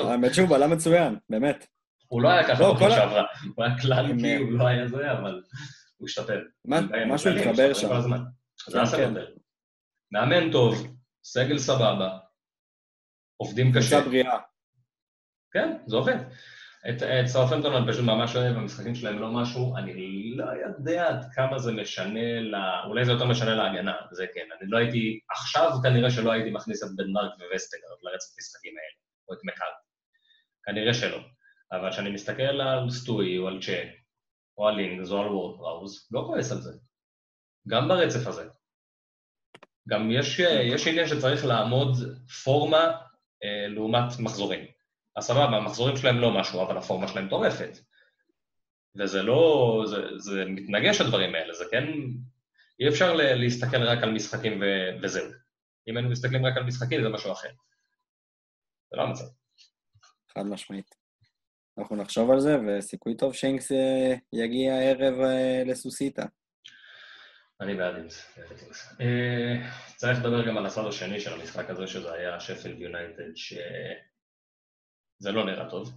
האמת שהוא בלם מצוין, באמת. הוא לא היה ככה לא, בפעם שעברה, הוא היה כלל כי הוא לא היה זה, אבל הוא השתפר. משהו התחבר שם. זה כן, היה כן. סבבה. מאמן טוב, סגל סבבה, עובדים קשה. קבוצה בריאה. כן, זה עובד. את, את סאוטהמפטון אני פשוט ממש אוהב, המשחקים שלהם לא משהו, אני לא יודע עד כמה זה משנה, לה, אולי זה יותר משנה להגנה, זה כן. אני לא הייתי, עכשיו כנראה שלא הייתי מכניס את בדנארק ווסטרגארד לרצף המשחקים האלה, או את מקארתי. כנראה שלא. אבל כשאני מסתכל על סטיוי, או על צ'ה, או על אינגס, או על וורד פראוז, לא כועס על זה. גם ברצף הזה. גם יש, יש עניין שצריך לעמוד פורמה אה, לעומת מחזורים. אז סבבה, המחזורים שלהם לא משהו, אבל הפורמה שלהם טורפת. וזה לא, זה, זה מתנגש הדברים האלה, זה כן... אי אפשר להסתכל רק על משחקים ו, וזהו. אם היינו מסתכלים רק על משחקים זה משהו אחר. זה לא המצב. חד משמעית. אנחנו נחשוב על זה, וסיכוי טוב שאינקס אה, יגיע הערב אה, לסוסיתא. אני בעד אינס. אה, צריך לדבר גם על הצד השני של המשחק הזה, שזה היה שפילד יונייטד, שזה לא נראה טוב.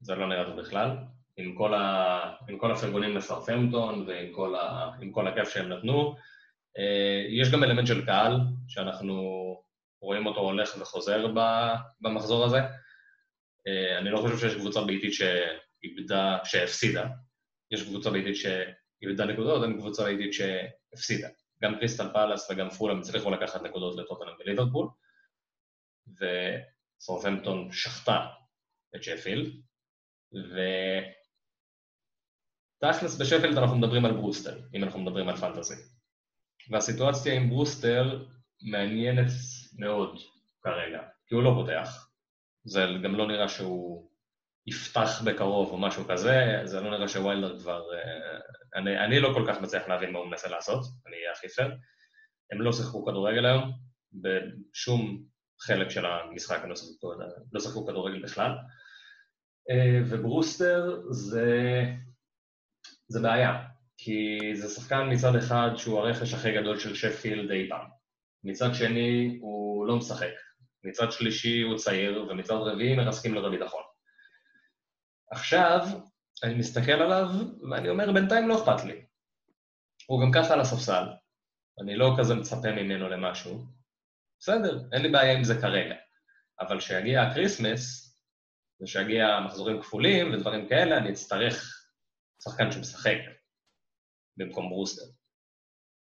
זה לא נראה טוב בכלל. עם כל, ה... עם כל הפרגונים לסרפמפטון ועם כל, ה... כל הכיף שהם נתנו. אה, יש גם אלמנט של קהל, שאנחנו רואים אותו הולך וחוזר. במחזור הזה. אה, אני לא חושב שיש קבוצה ביתית שאיבדה, שהפסידה. יש קבוצה ביתית שאיבדה נקודות, אין קבוצה ביתית שהפסידה. גם קריסטל פאלאס וגם פולאם הצליחו לקחת נקודות לטוטנאם וליברפול, וסורפמפטון שחטה את ותכלס בשפילד אנחנו מדברים על ברוסטר, אם אנחנו מדברים על פנטזי. והסיטואציה עם ברוסטר מעניינת מאוד כרגע, כי הוא לא פותח. זה גם לא נראה שהוא יפתח בקרוב או משהו כזה, זה לא נראה שוויילדר כבר... אה, אני, אני לא כל כך מצליח להבין מה הוא מנסה לעשות, אני אהיה הכי פייר. הם לא שיחקו כדורגל היום, בשום חלק של המשחק הם לא שיחקו, לא כדורגל בכלל. אה, וברוסטר זה, זה בעיה, כי זה שחקן מצד אחד שהוא הרכש הכי גדול של שפילד אי פעם. מצד שני הוא לא משחק. מצד שלישי הוא צעיר, ומצד רביעי מרסקים לו את הביטחון. עכשיו, אני מסתכל עליו, ואני אומר, בינתיים לא אכפת לי. הוא גם ככה על הספסל, אני לא כזה מצפה ממנו למשהו. בסדר, אין לי בעיה עם זה כרגע. אבל כשיגיע הקריסמס, זה שיגיע מחזורים כפולים ודברים כאלה, אני אצטרך שחקן שמשחק במקום ברוסטר.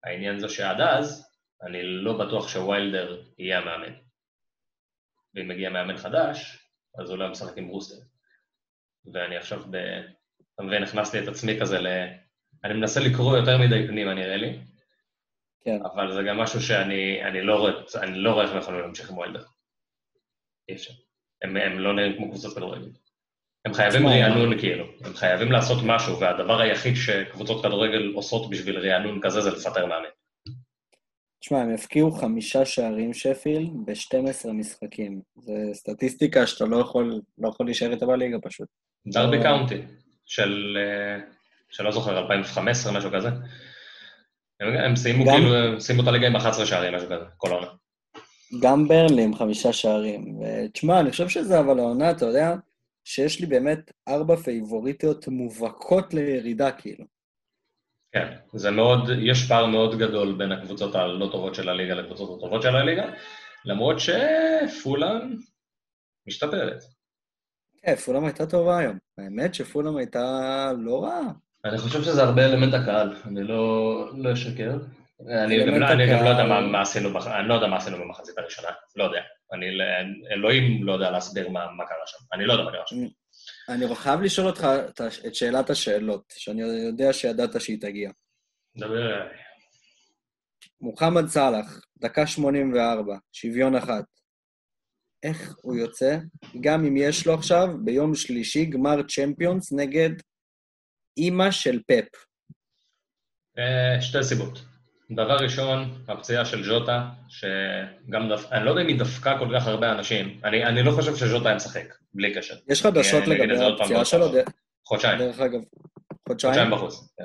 העניין זה שעד אז, אני לא בטוח שוויילדר יהיה המאמן. ואם מגיע מאמן חדש, אז הוא לא משחק עם ברוסטר. ואני עכשיו ב... אתה מבין, הכנסתי את עצמי כזה ל... אני מנסה לקרוא יותר מדי פנימה, נראה לי. כן. אבל זה גם משהו שאני אני לא רואה, אני לא רואה איך הם יכולים להמשיך עם וולדר. אי אפשר. הם, הם לא נראים כמו קבוצות כדורגל. הם חייבים רענון כאילו, הם חייבים לעשות משהו, והדבר היחיד שקבוצות כדורגל עושות בשביל רענון כזה זה לפטר מאמן. תשמע, הם הפקיעו חמישה שערים שפיל ב-12 משחקים. זו סטטיסטיקה שאתה לא יכול, לא יכול להישאר איתה בליגה פשוט. דרבי קאונטי, של, אה, של לא זוכר, 2015, משהו כזה. הם, הם סיימו גם... כאילו, הם סיימו את הליגה עם 11 שערים, משהו כזה, כל העונה. גם ברנלי עם חמישה שערים. ותשמע, אני חושב שזה אבל העונה, אתה יודע, שיש לי באמת ארבע פייבוריטיות מובהקות לירידה, כאילו. כן, זה מאוד, יש פער מאוד גדול בין הקבוצות הלא טובות של הליגה לקבוצות הטובות של הליגה, למרות שפולאם משתפרת. כן, פולאם הייתה טובה היום. האמת שפולאם הייתה לא רעה. אני חושב שזה הרבה אלמנט הקהל, אני לא, לא אשקר. אני גם, לא, לא יודע מה, עשינו, אני לא יודע מה עשינו במחצית הראשונה, לא יודע. אני, אלוהים לא יודע להסביר מה, קרה שם, אני לא יודע מה קרה שם. אני חייב לשאול אותך את שאלת השאלות, שאני יודע שידעת שהיא תגיע. דבר אליי. מוחמד סאלח, דקה 84, שוויון אחת. איך הוא יוצא, גם אם יש לו עכשיו, ביום שלישי, גמר צ'מפיונס נגד אימא של פפ? אה, שתי סיבות. דבר ראשון, הפציעה של ז'וטה, שגם דפ... אני לא יודע אם היא דפקה כל כך הרבה אנשים. אני, אני לא חושב שז'וטה היה משחק, בלי קשר. יש חדשות לגבי הפציעה שלו? ד... חודשיים. דרך אגב, חודשיים? חודשיים בחוץ, כן.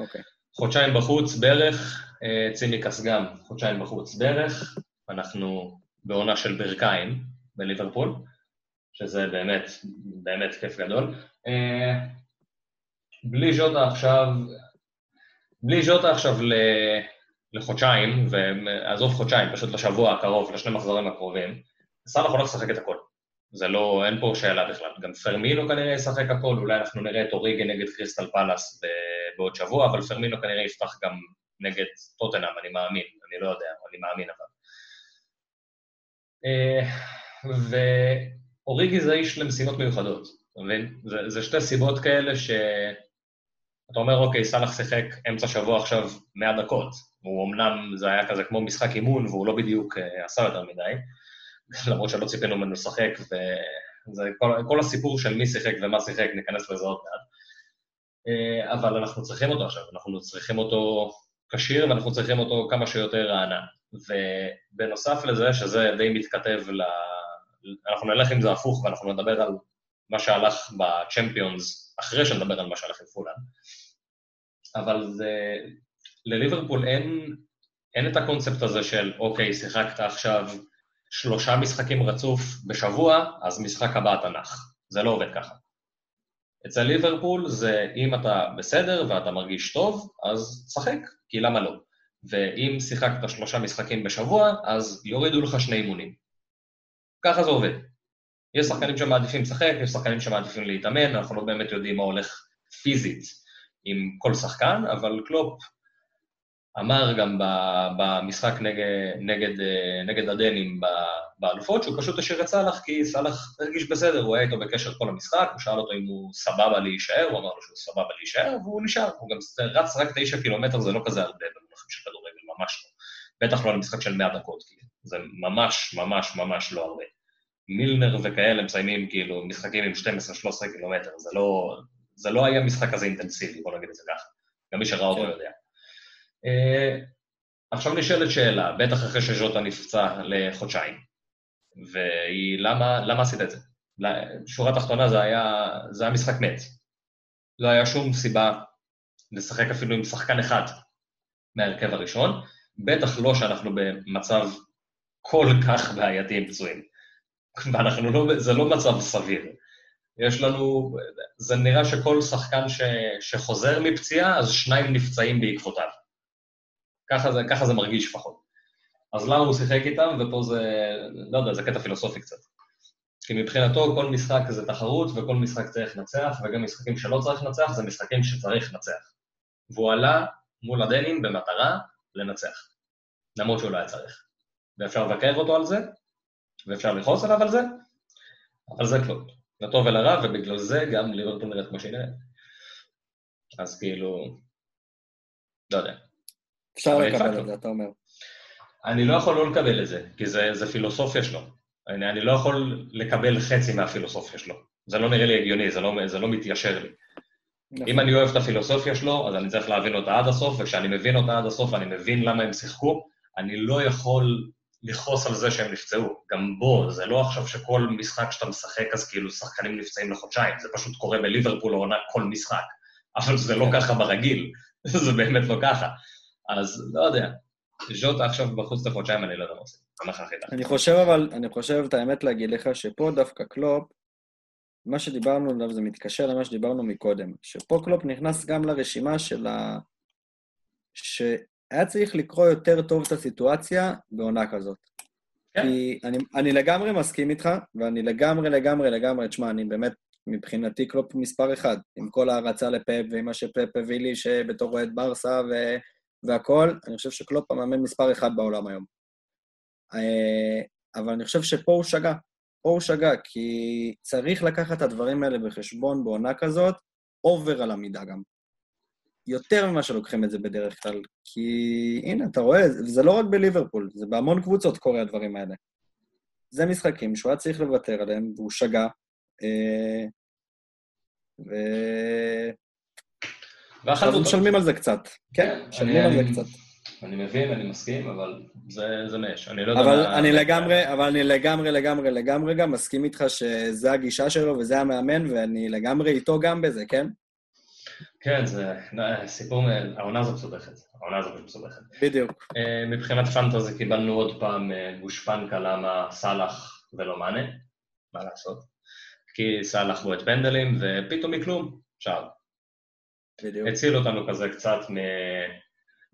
אוקיי. חודשיים בחוץ בערך, אה, צימקס גם חודשיים בחוץ בערך. אנחנו בעונה של ברכיים בליברפול, שזה באמת, באמת כיף גדול. אה, בלי ז'וטה עכשיו, בלי ז'וטה עכשיו לחודשיים, ועזוב חודשיים, פשוט לשבוע הקרוב, לשני מחזורים הקרובים, סאלח הולך לשחק את הכל. זה לא, אין פה שאלה בכלל. גם פרמינו כנראה ישחק הכל, אולי אנחנו נראה את אוריגי נגד קריסטל פלאס בעוד שבוע, אבל פרמינו כנראה יפתח גם נגד טוטנאם, אני מאמין, אני לא יודע, אני מאמין אבל. אה, ואוריגי זה איש למשימות מיוחדות, אתה מבין? זה, זה שתי סיבות כאלה ש... אתה אומר, אוקיי, סאלח שיחק אמצע שבוע עכשיו 100 דקות. הוא אמנם, זה היה כזה כמו משחק אימון, והוא לא בדיוק uh, עשה יותר מדי, <laughs> למרות שלא ציפינו ממנו לשחק, וזה כל, כל הסיפור של מי שיחק ומה שיחק, ניכנס לזה עוד מעט. Uh, אבל אנחנו צריכים אותו עכשיו, אנחנו צריכים אותו כשיר, ואנחנו צריכים אותו כמה שיותר רענן. ובנוסף לזה, שזה די מתכתב ל... אנחנו נלך עם זה הפוך, ואנחנו נדבר על מה שהלך בצ'מפיונס, אחרי שנדבר על מה שהלך עם פולאן. אבל זה... לליברפול אין, אין את הקונספט הזה של, אוקיי, שיחקת עכשיו שלושה משחקים רצוף בשבוע, אז משחק הבא נח. זה לא עובד ככה. אצל ליברפול זה אם אתה בסדר ואתה מרגיש טוב, אז תשחק, כי למה לא? ואם שיחקת שלושה משחקים בשבוע, אז יורידו לך שני אימונים. ככה זה עובד. יש שחקנים שמעדיפים לשחק, יש שחקנים שמעדיפים להתאמן, אנחנו לא באמת יודעים מה הולך פיזית עם כל שחקן, אבל קלופ אמר גם במשחק נגד, נגד, נגד הדנים באלופות, שהוא פשוט השאיר את סאלח, כי סאלח הרגיש בסדר, הוא היה איתו בקשר כל המשחק, הוא שאל אותו אם הוא סבבה להישאר, הוא אמר לו שהוא סבבה להישאר, והוא נשאר. הוא גם רץ רק תשע קילומטר, זה לא כזה הרבה במונחים של כדורגל, ממש לא. בטח לא למשחק של 100 דקות, כאילו. זה ממש ממש ממש לא הרבה. מילנר וכאלה מסיימים כאילו משחקים עם 12-13 קילומטר, זה לא, זה לא היה משחק כזה אינטנסיבי, בוא נגיד את זה ככה. גם מי שראה אותו כן. יודע. Uh, עכשיו נשאלת שאלה, בטח אחרי שז'וטה נפצע לחודשיים, והיא, למה, למה עשית את זה? שורה תחתונה זה היה, זה היה משחק מת. לא היה שום סיבה לשחק אפילו עם שחקן אחד מההרכב הראשון, בטח לא שאנחנו במצב כל כך בעייתי עם פצועים. ואנחנו לא, זה לא מצב סביר. יש לנו, זה נראה שכל שחקן ש, שחוזר מפציעה, אז שניים נפצעים בעקבותיו. ככה זה, ככה זה מרגיש לפחות. אז למה הוא שיחק איתם, ופה זה, לא יודע, זה קטע פילוסופי קצת. כי מבחינתו כל משחק זה תחרות וכל משחק צריך לנצח, וגם משחקים שלא צריך לנצח זה משחקים שצריך לנצח. והוא עלה מול הדנים במטרה לנצח, למרות שהוא לא היה צריך. ואפשר לבקר אותו על זה, ואפשר לכעוס עליו על זה, אבל זה כלום. לטוב ולרע, ובגלל זה גם ליברפול נראית כמו שהיא נראית. אז כאילו, לא יודע. אפשר לקבל את זה, אתה אומר. אני לא יכול לא לקבל את זה, כי זה, זה פילוסופיה שלו. אני, אני לא יכול לקבל חצי מהפילוסופיה שלו. זה לא נראה לי הגיוני, זה לא, זה לא מתיישר לי. נכון. אם אני אוהב את הפילוסופיה שלו, אז אני צריך להבין אותה עד הסוף, וכשאני מבין אותה עד הסוף ואני מבין למה הם שיחקו, אני לא יכול לכעוס על זה שהם נפצעו. גם בוא, זה לא עכשיו שכל משחק שאתה משחק, אז כאילו שחקנים נפצעים לחודשיים, זה פשוט קורה בליברפול עונה כל משחק. אבל זה לא כן. ככה ברגיל, <laughs> זה באמת לא ככה. אז לא יודע, ז'וטה עכשיו בחוץ לחודשיים, אני לא יודע מה עושים. אני חושב אבל, אני חושב את האמת להגיד לך, שפה דווקא קלופ, מה שדיברנו עליו זה מתקשר למה שדיברנו מקודם, שפה קלופ נכנס גם לרשימה של ה... שהיה צריך לקרוא יותר טוב את הסיטואציה בעונה כזאת. כן. כי אני, אני לגמרי מסכים איתך, ואני לגמרי, לגמרי, לגמרי, תשמע, אני באמת, מבחינתי קלופ מספר אחד, עם כל ההערצה לפפ ועם מה שפפ הביא לי, שבתור אוהד ברסה ו... והכול, אני חושב שקלופ המאמן מספר אחד בעולם היום. אה, אבל אני חושב שפה הוא שגה. פה הוא שגה, כי צריך לקחת את הדברים האלה בחשבון בעונה כזאת, אובר על המידה גם. יותר ממה שלוקחים את זה בדרך כלל, כי הנה, אתה רואה, זה לא רק בליברפול, זה בהמון קבוצות קורה הדברים האלה. זה משחקים שהוא היה צריך לוותר עליהם, והוא שגה, אה, ו... אז משלמים על זה קצת. כן, משלמים על זה קצת. אני מבין, אני מסכים, אבל זה, זה מאש. אני לא יודע אבל מה... אני לגמרי, אבל אני לגמרי, לגמרי, לגמרי גם מסכים איתך שזה הגישה שלו וזה המאמן, ואני לגמרי איתו גם בזה, כן? כן, זה סיפור, העונה הזו מסובכת. העונה הזו מסובכת. בדיוק. אה, מבחינת פנטזי קיבלנו עוד פעם אה, גושפנקה למה סאלח ולא מאנה, מה לעשות? כי סאלח בועט פנדלים, ופתאום מכלום, שער. בדיוק. הציל אותנו כזה קצת.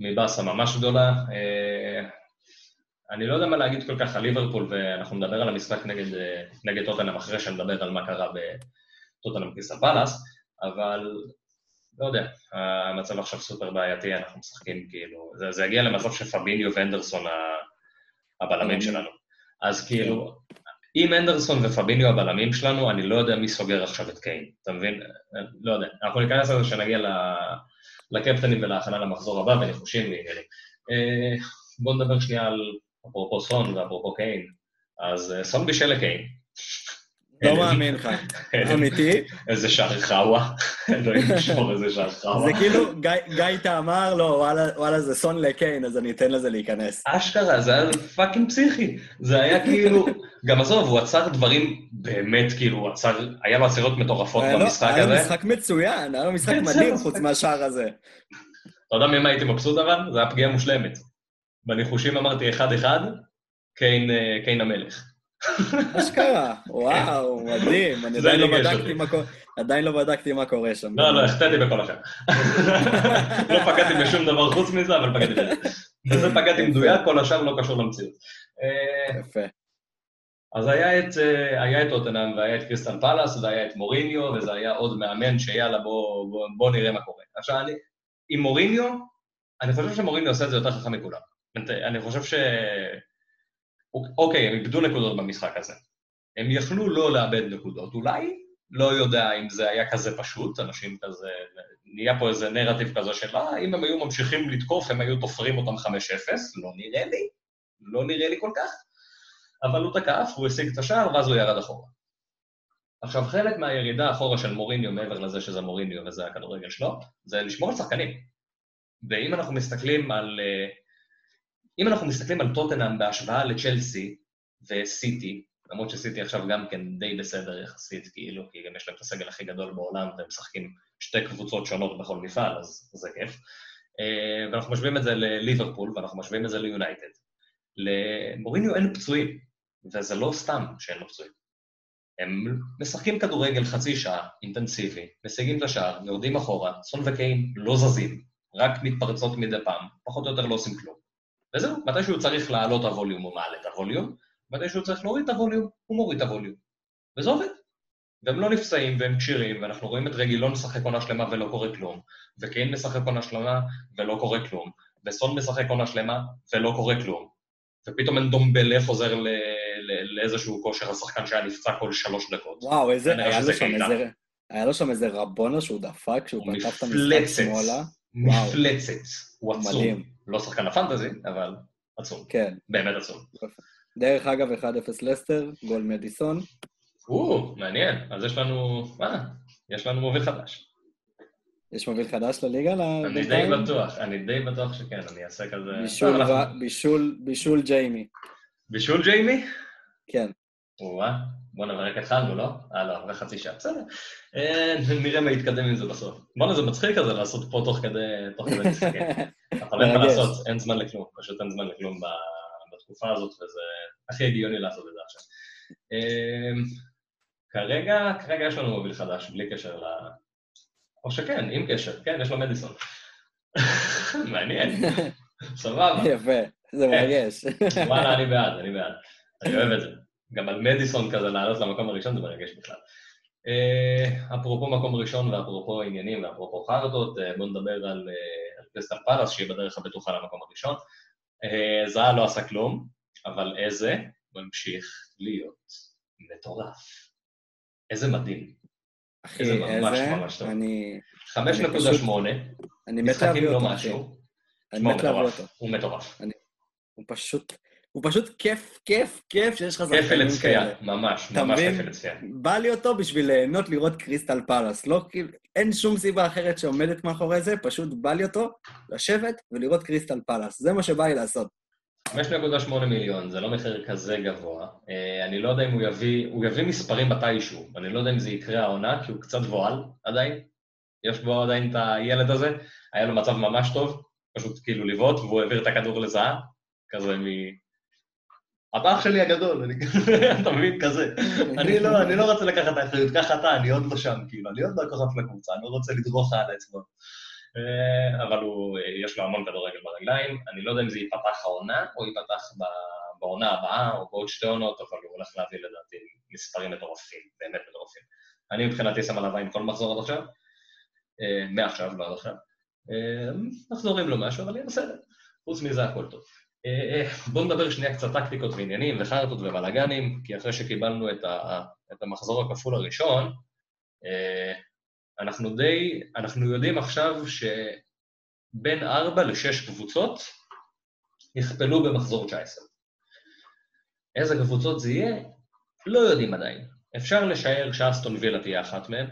מבאסה ממש גדולה. אה, אני לא יודע מה להגיד כל כך על ליברפול, ואנחנו נדבר על המשחק נגד, אה, נגד טוטנאם אחרי שנדבר על מה קרה בטוטנאם קריסטל פלאס, אבל לא יודע, המצב עכשיו סופר בעייתי, אנחנו משחקים כאילו, זה, זה יגיע למצב שפביניו ואנדרסון הבלמים שלנו. אז כאילו, אם אנדרסון ופביניו הבלמים שלנו, אני לא יודע מי סוגר עכשיו את קיין, אתה מבין? לא יודע. אנחנו ניכנס לזה כשנגיע לקפטנים ולהכנה למחזור הבא וניחושים ועניינים. אה, בואו נדבר שנייה על אפרופו סון ואפרופו קיין. אז אה, סון בישל לקיין. לא מאמין לך. <laughs> אמיתי? איזה שער חאווה. אלוהים ישמור איזה שער חאווה. זה כאילו, גיא איתה אמר לו, וואלה, זה סון לקיין, אז אני אתן לזה להיכנס. אשכרה, זה היה פאקינג פסיכי. זה היה כאילו... גם עזוב, הוא עצר דברים באמת, כאילו, הוא עצר... היה לו עצירות מטורפות במשחק הזה. היה משחק מצוין, היה משחק מדהים חוץ מהשער הזה. אתה יודע ממה הייתי מבסוט אבל? זה היה פגיעה מושלמת. בניחושים אמרתי 1-1, אה, קיין המלך. אשכרה, וואו, מדהים. אני עדיין לא בדקתי מה קורה. עדיין לא בדקתי מה קורה שם. לא, לא, החטאתי בכל השאר. <laughs> לא פגעתי בשום דבר חוץ מזה, אבל פגעתי בזה. וזה פגעתי מדויק, כל השאר לא קשור למציאות. אה, יפה. אז היה את, אה, היה את אוטנאם, והיה את קריסטל פלאס, והיה את מוריניו, וזה היה עוד מאמן שיאללה, בוא, בוא, בוא נראה מה קורה. עכשיו, אני, עם מוריניו, אני חושב שמוריניו עושה את זה יותר חכם מכולם. אני חושב ש... אוקיי, הם איבדו נקודות במשחק הזה. הם יכלו לא לאבד נקודות, אולי? לא יודע אם זה היה כזה פשוט, אנשים כזה... נהיה פה איזה נרטיב כזה של אה, אם הם היו ממשיכים לתקוף, הם היו תופרים אותם 5-0, לא נראה לי, לא נראה לי כל כך. אבל הוא תקף, הוא השיג את השער, ואז הוא ירד אחורה. עכשיו, חלק מהירידה אחורה של מוריניו, מעבר לזה שזה מוריניו וזה הכדורגל שלו, זה לשמור על שחקנים. ואם אנחנו מסתכלים על... אה, אם אנחנו מסתכלים על טוטנאם בהשוואה לצ'לסי וסיטי, למרות שסיטי עכשיו גם כן די בסדר יחסית, כאילו, כי גם יש להם את הסגל הכי גדול בעולם, והם משחקים שתי קבוצות שונות בכל מפעל, אז זה כיף. אה, ואנחנו משווים את זה לליברפול, ואנחנו משווים את זה ליונייטד. למוריניו אין פצועים, וזה לא סתם שאין לו פצועים. הם משחקים כדורגל חצי שעה, אינטנסיבי, משיגים את השער, יורדים אחורה, סון וקיין לא זזים, רק מתפרצות מדי פעם, פחות או יותר לא עושים כלום. וזהו, מתי שהוא צריך להעלות הווליום הוא מעלה את הווליום, מתי שהוא צריך להוריד את הווליום הוא מוריד את הווליום. וזה עובד. והם לא נפצעים והם כשירים, ואנחנו רואים את רגילון משחק עונה שלמה ולא קורה כלום, וקיין משחק עונה שלמה ולא קורה כלום, וסון משחק עונה שלמה ולא קורה כלום, ופתאום אין דומבלה חוזר ל... לאיזשהו כושר השחקן שהיה נפצע כל שלוש דקות. וואו, איזה, היה לו שם איזה... היה לו שם איזה רבונה שהוא דפק, כשהוא פתח את המשחק שמאלה. מפלצת. הוא עצום. מדהים. לא שחקן הפנטזי, אבל עצום. כן. באמת עצום. דרך אגב, 1-0 לסטר, גול מדיסון. או, מעניין. אז יש לנו... מה? יש לנו מוביל חדש. יש מוביל חדש לליגה? אני די בטוח, אני די בטוח שכן, אני אעשה כזה... בישול, בישול, בישול ג'יימי. בישול ג'יימי? כן. או-אה, בואנה, רק התחלנו, לא? אה, לא, אחרי חצי שעה, בסדר. אה, נראה מה יתקדם עם זה בסוף. בואנה, זה מצחיק כזה לעשות פה תוך כדי משחקים. <laughs> אתה לא יכול לעשות, אין זמן לכלום, פשוט אין זמן לכלום בתקופה הזאת, וזה הכי הגיוני לעשות את זה עכשיו. אה, כרגע, כרגע יש לנו מוביל חדש, בלי קשר ל... או שכן, עם קשר, כן, יש לו מדיסון. <laughs> מעניין, <laughs> סבבה. יפה, זה מרגש. וואלה, <laughs> אני בעד, אני בעד. אני אוהב את זה. גם על מדיסון כזה לעלות למקום הראשון זה מרגש בכלל. Uh, אפרופו מקום ראשון ואפרופו עניינים ואפרופו חרטות, uh, בואו נדבר על, על קריסטל פלאס, שהיא בדרך הבטוחה למקום הראשון. Uh, זהה לא עשה כלום, אבל איזה ממשיך להיות מטורף. איזה מדהים. אחי, איזה ממש איזה? ממש טוב. אני... 5.8, אני מת להביא לא משהו. אני מת להביא אותו. הוא מטורף. הוא פשוט... הוא פשוט כיף, כיף, כיף שיש לך זכיינים כאלה. כיף לצפייה, ממש, ממש כיף לצפייה. בא לי אותו בשביל ליהנות לראות קריסטל פלאס. לא, כאילו, אין שום סיבה אחרת שעומדת מאחורי זה, פשוט בא לי אותו לשבת ולראות קריסטל פלאס. זה מה שבא לי לעשות. 5.8 מיליון, זה לא מחיר כזה גבוה. אה, אני לא יודע אם הוא יביא, הוא יביא מספרים מתישהו. אני לא יודע אם זה יקרה העונה, כי הוא קצת וואל עדיין. יש בו עדיין את הילד הזה. היה לו מצב ממש טוב, פשוט כאילו לבעוט, והוא העביר את הכדור לזהה, כזה מ... אתה אח שלי הגדול, <laughs> אתה מבין? כזה. אני לא, אני לא רוצה לקחת את האחריות, קח אתה, אני עוד לא שם, כאילו, אני עוד לא כוכב לקבוצה, אני לא רוצה לדרוך על האצבעות. אה, אבל הוא, יש לו המון כדורגל ברגליים, אני לא יודע אם זה ייפתח העונה, או ייפתח בעונה הבאה, או בעוד שתי עונות, אבל הוא הולך להביא לדעתי מספרים מטורפים, באמת מטורפים. אני מבחינתי שם עליו עם כל מחזור עד עכשיו, אה, מעכשיו, לא עד עכשיו. אה, מחזורים לא משהו, אבל יהיה בסדר. חוץ מזה הכל טוב. בואו נדבר שנייה קצת טקטיקות ועניינים וחרטות ובלאגנים, כי אחרי שקיבלנו את, ה, את המחזור הכפול הראשון, אנחנו די, אנחנו יודעים עכשיו שבין 4 ל-6 קבוצות יכפלו במחזור 19. איזה קבוצות זה יהיה? לא יודעים עדיין. אפשר לשער שאסטון וילה תהיה אחת מהן,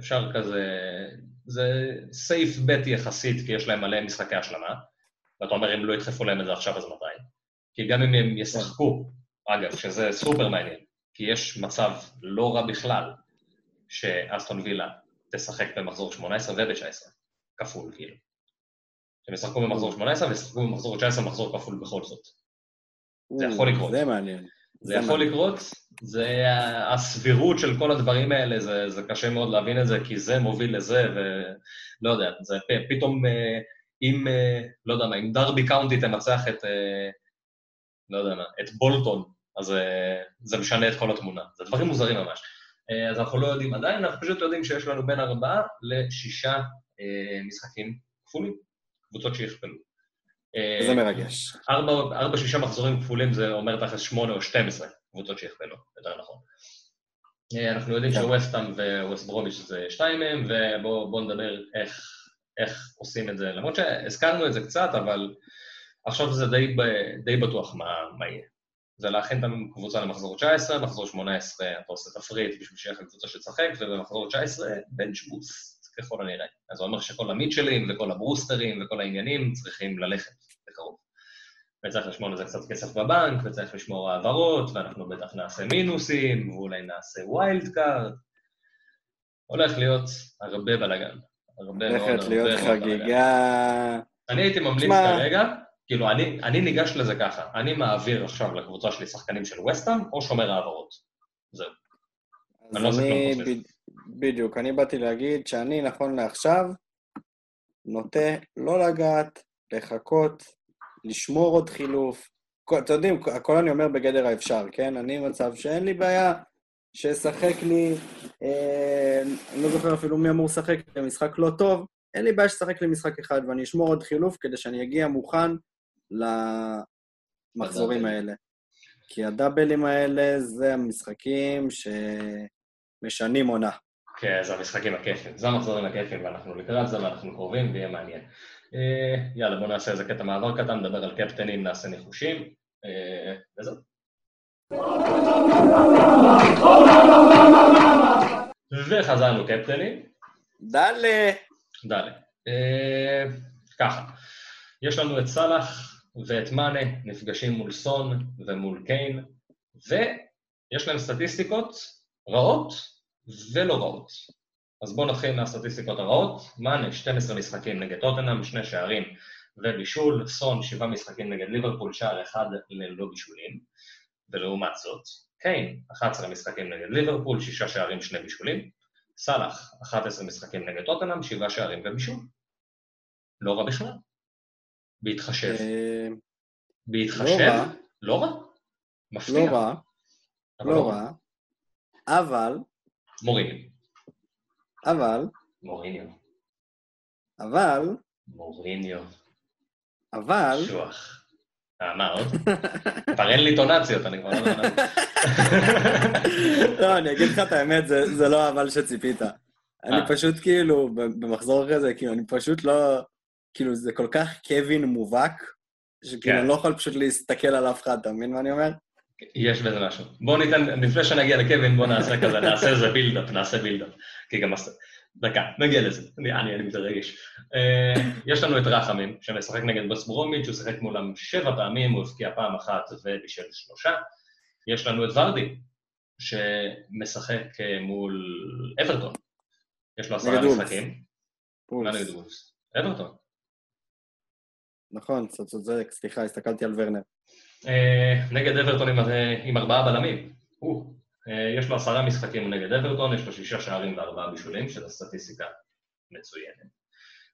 אפשר כזה, זה סייף בט יחסית, כי יש להם מלא משחקי השלמה, ואתה אומר, אם לא ידחפו להם את זה עכשיו, אז מתי? כי גם אם הם ישחקו, אגב, שזה סופר מעניין, כי יש מצב לא רע בכלל שאסטון וילה תשחק במחזור 18 וב-19, כפול כאילו. שהם ישחקו במחזור 18 וישחקו במחזור 19 מחזור כפול בכל זאת. זה יכול לקרות. זה מעניין. זה יכול לקרות, זה הסבירות של כל הדברים האלה, זה, זה קשה מאוד להבין את זה, כי זה מוביל לזה, ולא יודע, זה פתאום, אה, אם, אה, לא יודע מה, אם דרבי קאונטי תנצח את, אה, לא יודע מה, את בולטון, אז זה משנה את כל התמונה. זה דברים מוזרים ממש. אה, אז אנחנו לא יודעים עדיין, אנחנו פשוט יודעים שיש לנו בין ארבעה לשישה אה, משחקים כפולים, קבוצות שיכפלו. אה, זה מרגש. ארבע, ארבע, שישה מחזורים כפולים זה אומר תכף שמונה או שתים עשרה קבוצות שיכפלו, יותר נכון. אנחנו יודעים. שווסטאם וווסט ברומיץ' זה שתיים מהם, ובואו נדבר איך, איך עושים את זה, למרות שהזכרנו את זה קצת, אבל עכשיו זה די, די בטוח מה, מה יהיה. זה להכין את הקבוצה למחזור 19, מחזור 18 אתה עושה תפריט בשביל שיהיה לך קבוצה שתשחק, ובמחזור 19 בנץ' בוסט, ככל הנראה. אז זה אומר שכל המיטשלים וכל הברוסטרים וכל העניינים צריכים ללכת בקרוב. וצריך לשמור לזה קצת כסף בבנק, וצריך לשמור העברות, ואנחנו בטח נעשה מינוסים, ואולי נעשה wild card. הולך להיות הרבה בלאגן. הרבה מאוד, הרבה מאוד בלאגן. הולכת להיות חגיגה... אני הייתי ממליץ כרגע, כאילו, אני, אני ניגש לזה ככה, אני מעביר עכשיו לקבוצה שלי שחקנים של וסטאם או שומר העברות. זהו. אז אני, לא. בדיוק, אני באתי להגיד שאני נכון לעכשיו נוטה לא לגעת, לחכות, לשמור עוד חילוף. אתם יודעים, הכל אני אומר בגדר האפשר, כן? אני מצב שאין לי בעיה, שישחק לי, אה, אני לא זוכר אפילו מי אמור לשחק לי משחק לא טוב, אין לי בעיה שישחק לי משחק אחד, ואני אשמור עוד חילוף כדי שאני אגיע מוכן למחזורים האלה. כי הדאבלים האלה זה המשחקים שמשנים עונה. כן, זה המשחקים הכיפים. זה המחזורים הכיפים, ואנחנו לקראת זה, ואנחנו קרובים, ויהיה מעניין. אה, יאללה, בואו נעשה איזה קטע מעבר קטן, נדבר על קפטנים, נעשה ניחושים, אה, וזהו. וחזרנו קפטנים. דלה. דלה. אה, ככה, יש לנו את סאלח ואת מאנה נפגשים מול סון ומול קיין, ויש להם סטטיסטיקות רעות ולא רעות. אז בואו נתחיל מהסטטיסטיקות הרעות. מאנה, 12 משחקים נגד טוטנאם, שני שערים ובישול, סון, 7 משחקים נגד ליברפול, שער אחד ללא בישולים. ולעומת זאת, קיין, 11 משחקים נגד ליברפול, 6 שערים, 2 בישולים. סאלח, 11 משחקים נגד טוטנאם, 7 שערים ובישול. לא רע בכלל. בהתחשב. אה, בהתחשב? לא רע. מפתיע. לא רע. לא, לא רע. אבל... מוריניו. אבל... מוריניו. אבל... מוריניו. אבל... שוח. אה, מה עוד? כבר אין לי טונציות, אני כבר לא יודע. <laughs> לא, אני אגיד לך את האמת, זה לא האבל שציפית. אני אה. פשוט כאילו, במחזור כזה, כאילו, אני פשוט לא... כאילו, זה כל כך קווין מובהק, שכאילו, כן. אני לא יכול פשוט להסתכל על אף אחד, אתה מבין מה אני אומר? יש בזה משהו. בואו ניתן, לפני שנגיע לקווין, בואו נעשה כזה, נעשה איזה build-up, נעשה build-up. כי גם... דקה, נגיע לזה. אני, אני, מתרגש. אה, יש לנו את רחמים, שמשחק נגד ווסט ברומיץ', הוא שיחק מולם שבע פעמים, הוא הבקיע פעם אחת ובישל שלושה. יש לנו את ורדי, שמשחק אה, מול אברטון. יש לו עשרה משחקים. מה נגד וולס? אברטון. נכון, אתה צודק, סליחה, הסתכלתי על ורנר. Uh, נגד אברטון עם, ארבעה בלמים. Uh. אה, יש לו עשרה משחקים נגד אברטון, יש לו שישה שערים וארבעה בישולים, שזו סטטיסטיקה מצוינת.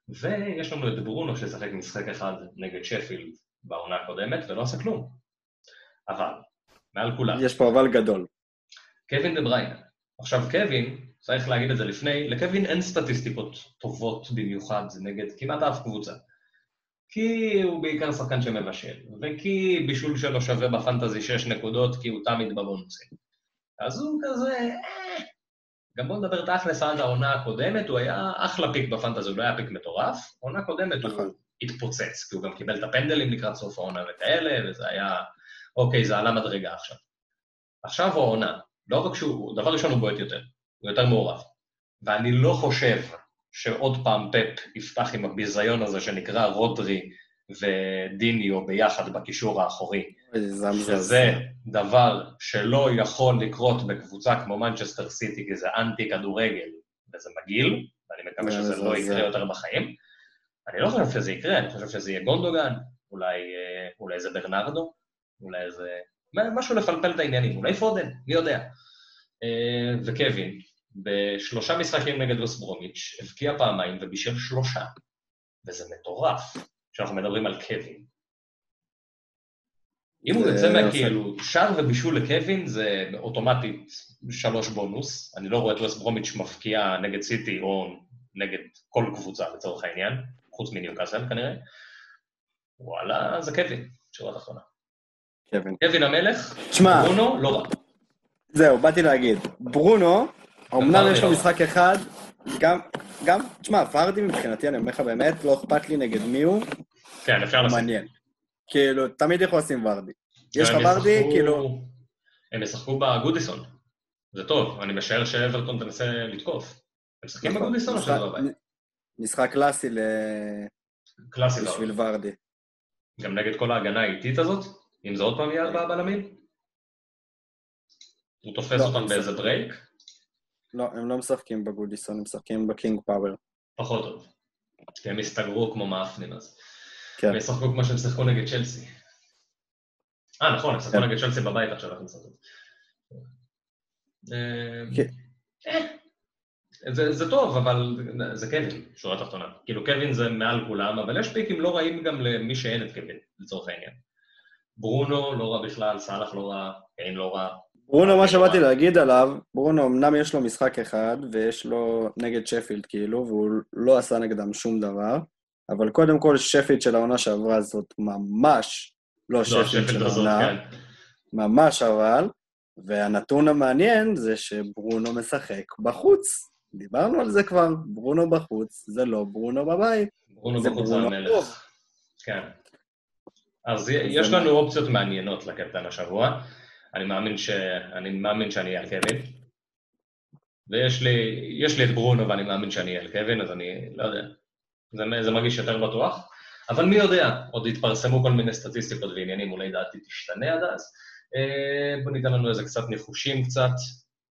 ויש לנו את ברונו ששיחק משחק אחד נגד שפילד בעונה הקודמת ולא עשה כלום. אבל, מעל כולם. יש פה אבל גדול. קווין דה בריינה. עכשיו, קווין, צריך להגיד את זה לפני, לקווין אין סטטיסטיקות טובות במיוחד נגד כמעט אף קבוצה. כי הוא בעיקר שחקן שמבשל, וכי בישול שלו שווה בפנטזי 6 נקודות, כי הוא תמיד בבונוסים. אז הוא כזה... אה. גם בואו נדבר תכלס עד העונה הקודמת, הוא היה אחלה פיק בפנטזי, הוא לא היה פיק מטורף. עונה קודמת הוא נכון. התפוצץ, כי הוא גם קיבל את הפנדלים לקראת סוף העונה וכאלה, וזה היה... אוקיי, זה עלה מדרגה עכשיו. עכשיו הוא העונה. לא רק שהוא... דבר ראשון הוא בועט יותר, הוא יותר מעורב. ואני לא חושב שעוד פעם פפ יפתח עם הביזיון הזה שנקרא רודרי ודיניו ביחד בקישור האחורי. שזה דבר שלא יכול לקרות בקבוצה כמו מנצ'סטר סיטי, כי זה אנטי כדורגל וזה מגעיל, ואני מקווה שזה לא יקרה יותר בחיים. אני לא חושב שזה יקרה, אני חושב שזה יהיה גונדוגן, אולי, אה, אולי זה ברנרדו, אולי זה... משהו לפלפל את העניינים, אולי פודן, מי יודע. אה, וקווין, בשלושה משחקים נגד רוס ברומיץ', הבקיע פעמיים ובישל שלושה, וזה מטורף. כשאנחנו מדברים על קווין. אם הוא יוצא מהכאילו, שער ובישול לקווין זה אוטומטית שלוש בונוס. אני לא רואה את ווסט ברומיץ' מפקיע נגד סיטי או נגד כל קבוצה לצורך העניין, חוץ מניוקאסל כנראה. וואלה, זה קווין, שורה תחתונה. קווין. קווין המלך, תשמע, ברונו, לא רע. זהו, באתי להגיד. ברונו, אמנם יש לו משחק אחד, גם, גם, תשמע, ורדי מבחינתי, אני אומר לך באמת, לא אכפת לי נגד מי הוא. כן, אפשר לשים. מעניין. כאילו, תמיד יכול לשים ורדי. יש לך ורדי, כאילו... הם ישחקו בגודיסון. זה טוב, אני משער שאברטון תנסה לתקוף. הם משחקים נכון, בגודיסון או שזה לא בבית? משחק קלאסי ל... קלאסי בשביל ורדי. גם נגד כל ההגנה האיטית הזאת? אם זה עוד פעם יהיה ארבעה בלמים? הוא תופס לא, אותם באיזה break? לא, הם לא משחקים בגודיסון, הם משחקים בקינג פאוור. פחות טוב. כי הם הסתגרו כמו מאפנים אז. כן. הם ישחקו כמו שהם שיחקו נגד צ'לסי. אה, נכון, הם שיחקו כן. נגד צ'לסי בבית עכשיו, איך נשחק. כן. אה, זה, זה טוב, אבל זה קווין, שורה תחתונה. כאילו, קווין זה מעל כולם, אבל יש פיקים לא רעים גם למי שאין את קווין, לצורך העניין. ברונו לא רע בכלל, סאלח לא רע, קיין לא רע, ברונו, מה שבאתי להגיד עליו, ברונו, אמנם יש לו משחק אחד, ויש לו נגד שפילד כאילו, והוא לא עשה נגדם שום דבר, אבל קודם כל, שפילד של העונה שעברה זאת ממש לא, לא, שפילד שפילד של הזאת, העונה, כן. ממש אבל, והנתון המעניין זה שברונו משחק בחוץ. דיברנו על זה כבר, ברונו בחוץ, זה לא ברונו בבית. ברונו זה בחוץ זה ברונו המלך. כן. אז יש לנו אופציות מעניינות לקפטן השבוע. אני מאמין, ש... אני מאמין שאני אהיה על קווין. ויש לי, לי את ברונו ואני מאמין שאני אהיה על קווין, אז אני לא יודע. זה, זה מרגיש יותר בטוח. אבל מי יודע, עוד יתפרסמו כל מיני סטטיסטיקות ועניינים, אולי דעתי תשתנה עד אז. אה, בוא ניתן לנו איזה קצת ניחושים קצת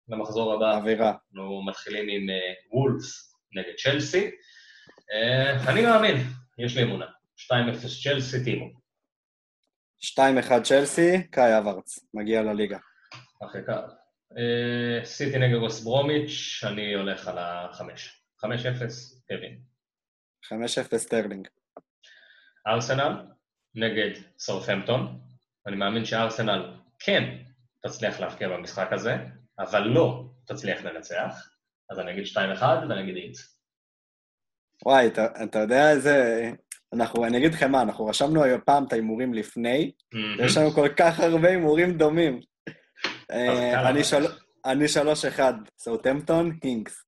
למחזור הבא. אווירה. אנחנו מתחילים עם אה, וולפס נגד צ'לסי. אה, אני מאמין, יש לי אמונה. 2-0 צ'לסי, טימו. 2-1 צ'לסי, קאי אברץ, מגיע לליגה. אחרי קו. אה, סיטי נגד רוס ברומיץ', אני הולך על ה-5. 5-0, קווין. 5-0 סטרלינג. ארסנל נגד סאות'המפטון. אני מאמין שארסנל כן תצליח להבקיע במשחק הזה, אבל לא תצליח לנצח. אז אני אגיד 2-1 ואני אגיד איקס. וואי, אתה, אתה יודע איזה... אנחנו, אני אגיד לכם מה, אנחנו רשמנו היום פעם את ההימורים לפני, ויש לנו כל כך הרבה הימורים דומים. אה, אני אבל. של- אני 3-1, סאוטהמפטון, הינקס.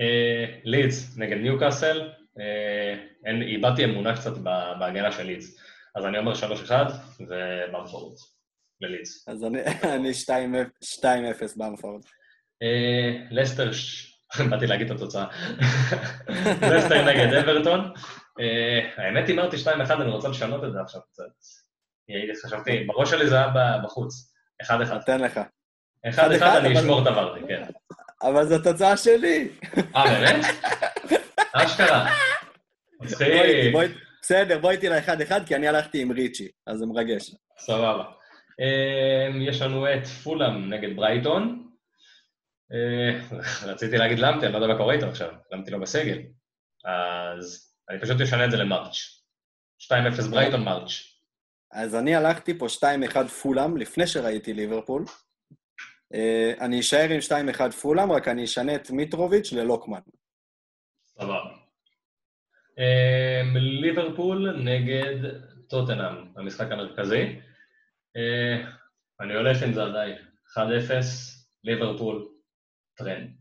אה, לידס נגד ניוקאסל, אין- איבדתי אמונה קצת בהגנה של לידס. אז אני אומר 3-1 ובמפורט ללידס. אז אני, <laughs> אני 2-0 במפורד. אה, לסטר, <laughs> באתי להגיד את התוצאה. <laughs> לסטר נגד אברטון. אה, האמת הימרתי 2-1, אני רוצה לשנות את זה עכשיו קצת. אה, חשבתי, בראש שלי זה היה בחוץ. 1-1. נותן לך. 1-1 1-1, אני אשמור את הוורדי, כן. אבל זו תוצאה שלי. אה, באמת? אשכרה. מצחיק. בסדר, בוא איתי ל-1-1, כי אני הלכתי עם ריצ'י, אז זה מרגש. סבבה. אמ, יש לנו את פולאם נגד ברייטון. אה, רציתי להגיד למטי, אני לא יודע מה קורה איתו עכשיו, למטי לא בסגל. אז אני פשוט אשנה את זה למרץ'. 2-0 ברייטון מארץ'. אז אני הלכתי פה 2-1 פולאם, לפני שראיתי ליברפול. אה, אני אשאר עם 2-1 פולאם, רק אני אשנה את מיטרוביץ' ללוקמן. סבבה. אמ, ליברפול נגד טוטנאם, המשחק המרכזי. אה, אני הולך עם זה עדיין. 1-0, ליברפול, טרנט.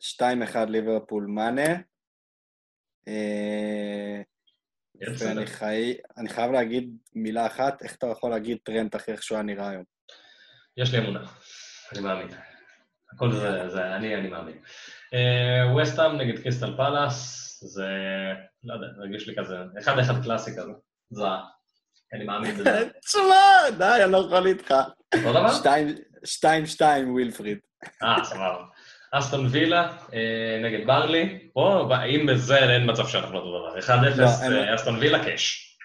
2-1 ליברפול מאנה. אה. ואני חי... אני חייב להגיד מילה אחת, איך אתה יכול להגיד טרנט אחרי איך שהוא היה נראה היום? יש לי אמונה, אני מאמין. הכל זה, זה אני, אני מאמין. ווסטהאם נגד קריסטל פלאס, זה, לא יודע, מרגיש לי כזה, אחד אחד קלאסי כזה, זה, אני מאמין בזה. <laughs> תשמע, די, אני לא יכול איתך. אותו דבר? 2-2 ווילפריד. אה, סבבה. אסטון וילה אה, נגד ברנלי, פה, אם בזה אין מצב שאנחנו אותו דבר. 1-0 לא, אין- אה, אסטון וילה קאש.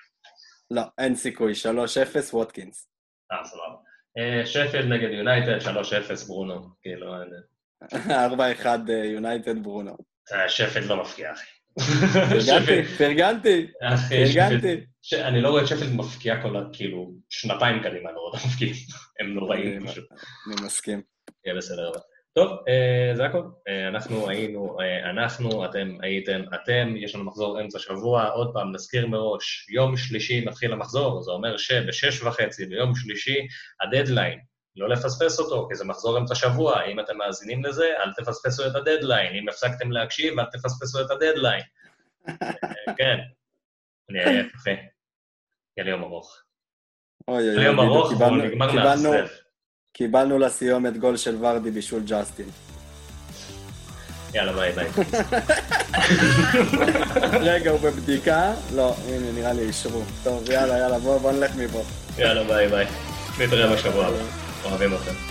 לא, אין סיכוי, 3-0 ווטקינס. אה, סבבה. אה, שפילד נגד יונייטד, 3-0 ברונו, כאילו, אה, 4-1 יונייטד ברונו. אה, שפילד לא מבקיע, אחי. פרגנתי, פרגנתי. אני לא רואה את שפילד מפקיע כל ה... כאילו, שנתיים קדימה, לא רואה אותם מפקיעים. הם נוראים פשוט. אני מסכים. יהיה בסדר אבל. טוב, אה, זה הכל. אה, אנחנו היינו, אה, אנחנו, אתם הייתם, אתם, יש לנו מחזור אמצע שבוע, עוד פעם, נזכיר מראש, יום שלישי מתחיל המחזור, זה אומר שבשש וחצי ביום שלישי, הדדליין, לא לפספס אותו, כי זה מחזור אמצע שבוע, אם אתם מאזינים לזה, אל תפספסו את הדדליין, אם הפסקתם להקשיב, אל תפספסו את הדדליין. <laughs> כן, אני עייף, יפה. יהיה לי יום ארוך. אוי אוי יום ארוך קיבלנו- נגמר מאכזב. קיבלנו לסיומת גול של ורדי בישול ג'סטין. יאללה, ביי ביי. <laughs> רגע, הוא בבדיקה? לא, הנה, נראה לי אישרו. טוב, יאללה, יאללה, בוא בוא נלך מפה. יאללה, ביי ביי. נתראה בשבוע הבא. Nos vemos. אה.